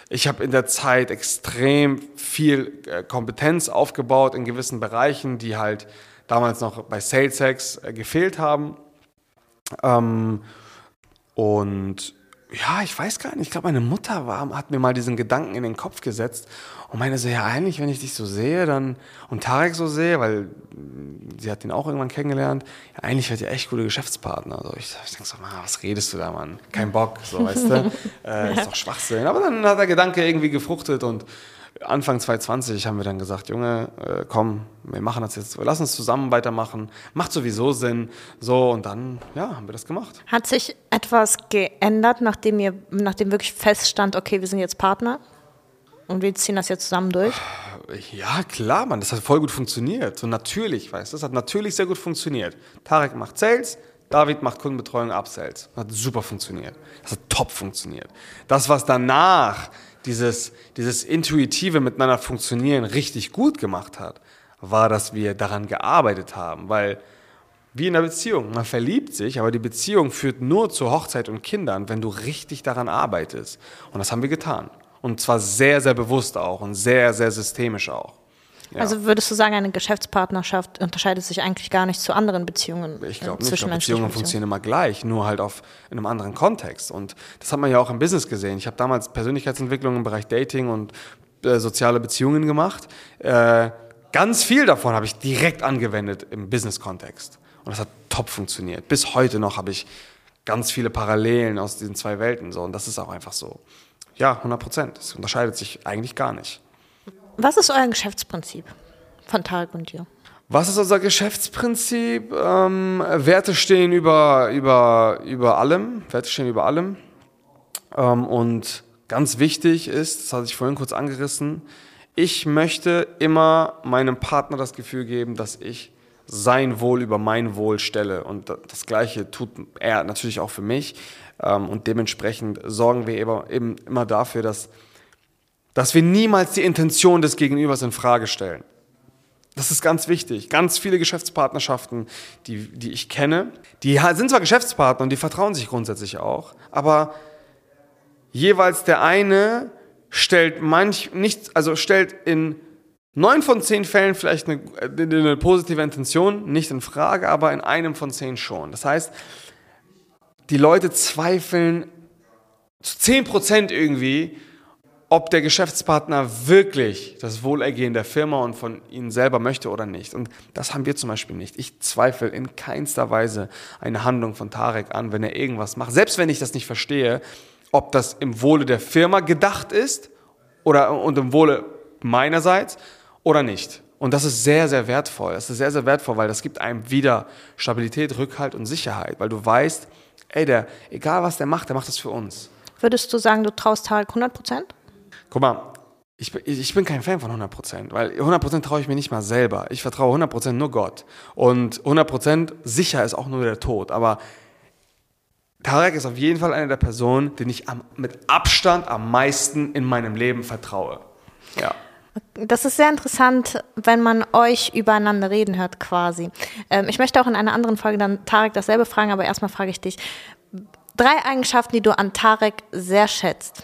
ich habe in der Zeit extrem viel äh, Kompetenz aufgebaut in gewissen Bereichen, die halt damals noch bei SalesX äh, gefehlt haben. Ähm, und ja, ich weiß gar nicht. Ich glaube, meine Mutter war, hat mir mal diesen Gedanken in den Kopf gesetzt und meine so, ja, eigentlich, wenn ich dich so sehe, dann, und Tarek so sehe, weil sie hat ihn auch irgendwann kennengelernt, ja, eigentlich wird ihr echt gute Geschäftspartner. Also ich, ich denke so, was redest du da, Mann? Kein Bock, so, weißt du? äh, ist doch Schwachsinn. Aber dann hat der Gedanke irgendwie gefruchtet und Anfang 2020 haben wir dann gesagt, Junge, äh, komm, wir machen das jetzt, lass uns zusammen weitermachen, macht sowieso Sinn, so und dann, ja, haben wir das gemacht. Hat sich etwas geändert, nachdem ihr, nachdem wirklich feststand, okay, wir sind jetzt Partner und wir ziehen das jetzt zusammen durch? Ja, klar, Mann, das hat voll gut funktioniert, so natürlich, weißt du, das hat natürlich sehr gut funktioniert. Tarek macht Sales, David macht Kundenbetreuung, Upsells, hat super funktioniert, das hat top funktioniert. Das, was danach dieses, dieses intuitive Miteinander funktionieren richtig gut gemacht hat, war, dass wir daran gearbeitet haben, weil wie in der Beziehung, man verliebt sich, aber die Beziehung führt nur zur Hochzeit und Kindern, wenn du richtig daran arbeitest. Und das haben wir getan. Und zwar sehr, sehr bewusst auch und sehr, sehr systemisch auch. Ja. Also würdest du sagen, eine Geschäftspartnerschaft unterscheidet sich eigentlich gar nicht zu anderen Beziehungen? Ich glaube nicht. Ich glaub, Beziehungen funktionieren immer gleich, nur halt auf in einem anderen Kontext. Und das hat man ja auch im Business gesehen. Ich habe damals Persönlichkeitsentwicklung im Bereich Dating und äh, soziale Beziehungen gemacht. Äh, ganz viel davon habe ich direkt angewendet im Business-Kontext. Und das hat top funktioniert. Bis heute noch habe ich ganz viele Parallelen aus diesen zwei Welten. So. Und das ist auch einfach so. Ja, 100 Prozent. Es unterscheidet sich eigentlich gar nicht. Was ist euer Geschäftsprinzip von Tarek und dir? Was ist unser Geschäftsprinzip? Ähm, Werte stehen über, über, über allem. Werte stehen über allem. Ähm, und ganz wichtig ist, das hatte ich vorhin kurz angerissen, ich möchte immer meinem Partner das Gefühl geben, dass ich sein Wohl über mein Wohl stelle. Und das Gleiche tut er natürlich auch für mich. Ähm, und dementsprechend sorgen wir eben immer dafür, dass dass wir niemals die Intention des Gegenübers in Frage stellen. Das ist ganz wichtig. Ganz viele Geschäftspartnerschaften, die, die ich kenne, die sind zwar Geschäftspartner und die vertrauen sich grundsätzlich auch, aber jeweils der eine stellt manch nicht, also stellt in neun von zehn Fällen vielleicht eine, eine positive Intention nicht in Frage, aber in einem von zehn schon. Das heißt, die Leute zweifeln zu zehn Prozent irgendwie, ob der Geschäftspartner wirklich das Wohlergehen der Firma und von ihnen selber möchte oder nicht. Und das haben wir zum Beispiel nicht. Ich zweifle in keinster Weise eine Handlung von Tarek an, wenn er irgendwas macht. Selbst wenn ich das nicht verstehe, ob das im Wohle der Firma gedacht ist oder und im Wohle meinerseits oder nicht. Und das ist sehr, sehr wertvoll. Das ist sehr, sehr wertvoll, weil das gibt einem wieder Stabilität, Rückhalt und Sicherheit, weil du weißt, ey, der, egal was der macht, der macht das für uns. Würdest du sagen, du traust Tarek 100 Prozent? Guck mal, ich, ich bin kein Fan von 100%, weil 100% traue ich mir nicht mal selber. Ich vertraue 100% nur Gott. Und 100% sicher ist auch nur der Tod. Aber Tarek ist auf jeden Fall eine der Personen, den ich am, mit Abstand am meisten in meinem Leben vertraue. Ja. Das ist sehr interessant, wenn man euch übereinander reden hört, quasi. Ähm, ich möchte auch in einer anderen Folge dann Tarek dasselbe fragen, aber erstmal frage ich dich. Drei Eigenschaften, die du an Tarek sehr schätzt.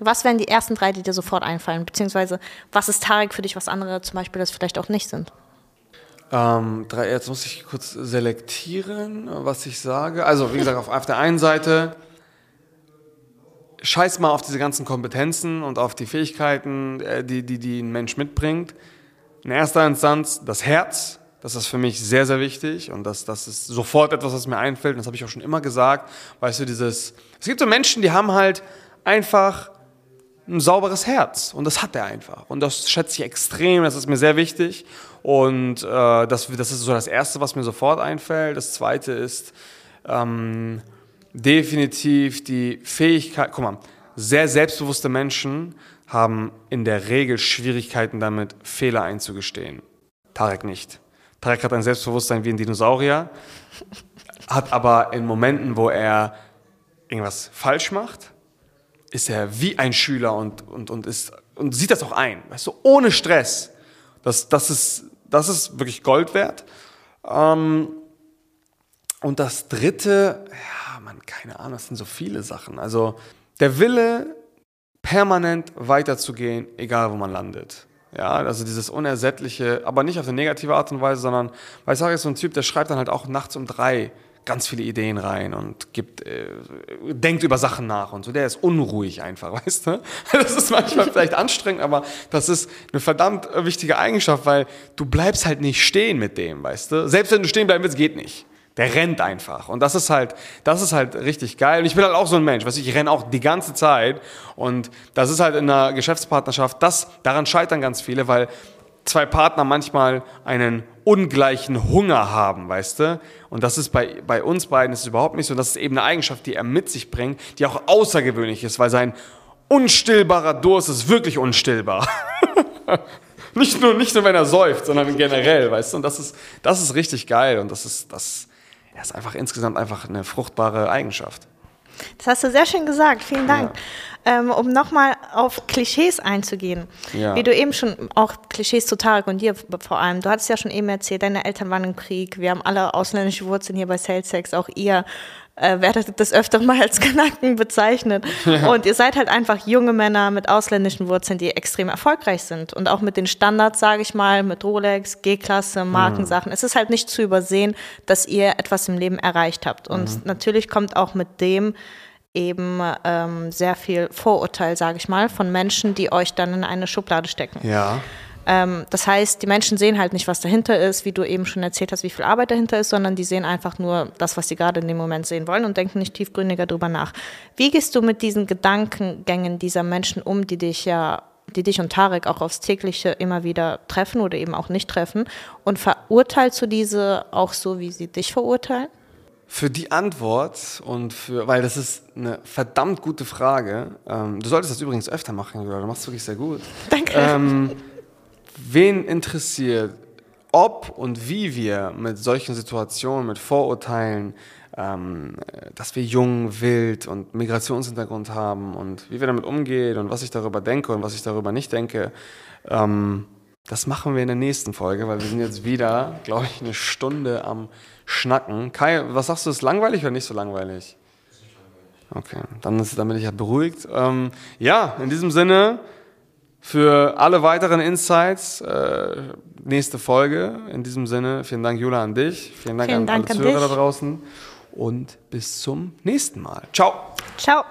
Was wären die ersten drei, die dir sofort einfallen? Beziehungsweise, was ist Tarek für dich, was andere zum Beispiel das vielleicht auch nicht sind? Ähm, drei, jetzt muss ich kurz selektieren, was ich sage. Also, wie gesagt, auf, auf der einen Seite, scheiß mal auf diese ganzen Kompetenzen und auf die Fähigkeiten, äh, die, die, die ein Mensch mitbringt. In erster Instanz das Herz. Das ist für mich sehr, sehr wichtig und das, das ist sofort etwas, was mir einfällt. Und das habe ich auch schon immer gesagt. Weißt du, dieses. Es gibt so Menschen, die haben halt einfach ein sauberes Herz und das hat er einfach und das schätze ich extrem, das ist mir sehr wichtig und äh, das, das ist so das Erste, was mir sofort einfällt. Das Zweite ist ähm, definitiv die Fähigkeit, guck mal, sehr selbstbewusste Menschen haben in der Regel Schwierigkeiten damit, Fehler einzugestehen. Tarek nicht. Tarek hat ein Selbstbewusstsein wie ein Dinosaurier, hat aber in Momenten, wo er irgendwas falsch macht, ist er wie ein Schüler und, und, und, ist, und sieht das auch ein. Weißt du, ohne Stress. Das, das, ist, das ist wirklich Gold wert. Ähm, und das dritte, ja, man, keine Ahnung, das sind so viele Sachen. Also der Wille, permanent weiterzugehen, egal wo man landet. Ja, also dieses Unersättliche, aber nicht auf eine negative Art und Weise, sondern, weil ich sage, so ein Typ, der schreibt dann halt auch nachts um drei ganz viele Ideen rein und gibt, äh, denkt über Sachen nach und so. Der ist unruhig einfach, weißt du? Das ist manchmal vielleicht anstrengend, aber das ist eine verdammt wichtige Eigenschaft, weil du bleibst halt nicht stehen mit dem, weißt du? Selbst wenn du stehen bleiben willst, geht nicht. Der rennt einfach. Und das ist halt, das ist halt richtig geil. Und ich bin halt auch so ein Mensch, du, ich renne auch die ganze Zeit. Und das ist halt in einer Geschäftspartnerschaft, das, daran scheitern ganz viele, weil zwei Partner manchmal einen ungleichen Hunger haben, weißt du? Und das ist bei, bei uns beiden ist überhaupt nicht so. Das ist eben eine Eigenschaft, die er mit sich bringt, die auch außergewöhnlich ist, weil sein unstillbarer Durst ist wirklich unstillbar. nicht, nur, nicht nur, wenn er säuft, sondern generell, weißt du? Und das ist, das ist richtig geil und das ist, das ja, ist einfach insgesamt einfach eine fruchtbare Eigenschaft. Das hast du sehr schön gesagt. Vielen Dank. Ja. Ähm, um nochmal auf Klischees einzugehen. Ja. Wie du eben schon, auch Klischees zu Tarek und dir vor allem. Du hattest ja schon eben erzählt, deine Eltern waren im Krieg. Wir haben alle ausländische Wurzeln hier bei Salesex. Auch ihr äh, werdet das öfter mal als Kanaken bezeichnet. Ja. Und ihr seid halt einfach junge Männer mit ausländischen Wurzeln, die extrem erfolgreich sind. Und auch mit den Standards, sage ich mal, mit Rolex, G-Klasse, Markensachen. Mhm. Es ist halt nicht zu übersehen, dass ihr etwas im Leben erreicht habt. Und mhm. natürlich kommt auch mit dem eben ähm, sehr viel Vorurteil, sage ich mal, von Menschen, die euch dann in eine Schublade stecken. Ja. Ähm, das heißt, die Menschen sehen halt nicht, was dahinter ist, wie du eben schon erzählt hast, wie viel Arbeit dahinter ist, sondern die sehen einfach nur das, was sie gerade in dem Moment sehen wollen und denken nicht tiefgründiger drüber nach. Wie gehst du mit diesen Gedankengängen dieser Menschen um, die dich ja die dich und Tarek auch aufs tägliche immer wieder treffen oder eben auch nicht treffen und verurteilst du diese auch so, wie sie dich verurteilen? Für die Antwort und für, weil das ist eine verdammt gute Frage. Ähm, du solltest das übrigens öfter machen, du machst es wirklich sehr gut. Danke. Ähm, wen interessiert, ob und wie wir mit solchen Situationen, mit Vorurteilen, ähm, dass wir jung, wild und Migrationshintergrund haben und wie wir damit umgehen und was ich darüber denke und was ich darüber nicht denke, ähm, das machen wir in der nächsten Folge, weil wir sind jetzt wieder, glaube ich, eine Stunde am Schnacken. Kai, was sagst du, ist langweilig oder nicht so langweilig? Okay, dann, ist, dann bin ich ja beruhigt. Ähm, ja, in diesem Sinne, für alle weiteren Insights, äh, nächste Folge. In diesem Sinne, vielen Dank, Jula, an dich. Vielen Dank vielen an Dank alle an Zuhörer dich. da draußen. Und bis zum nächsten Mal. Ciao. Ciao.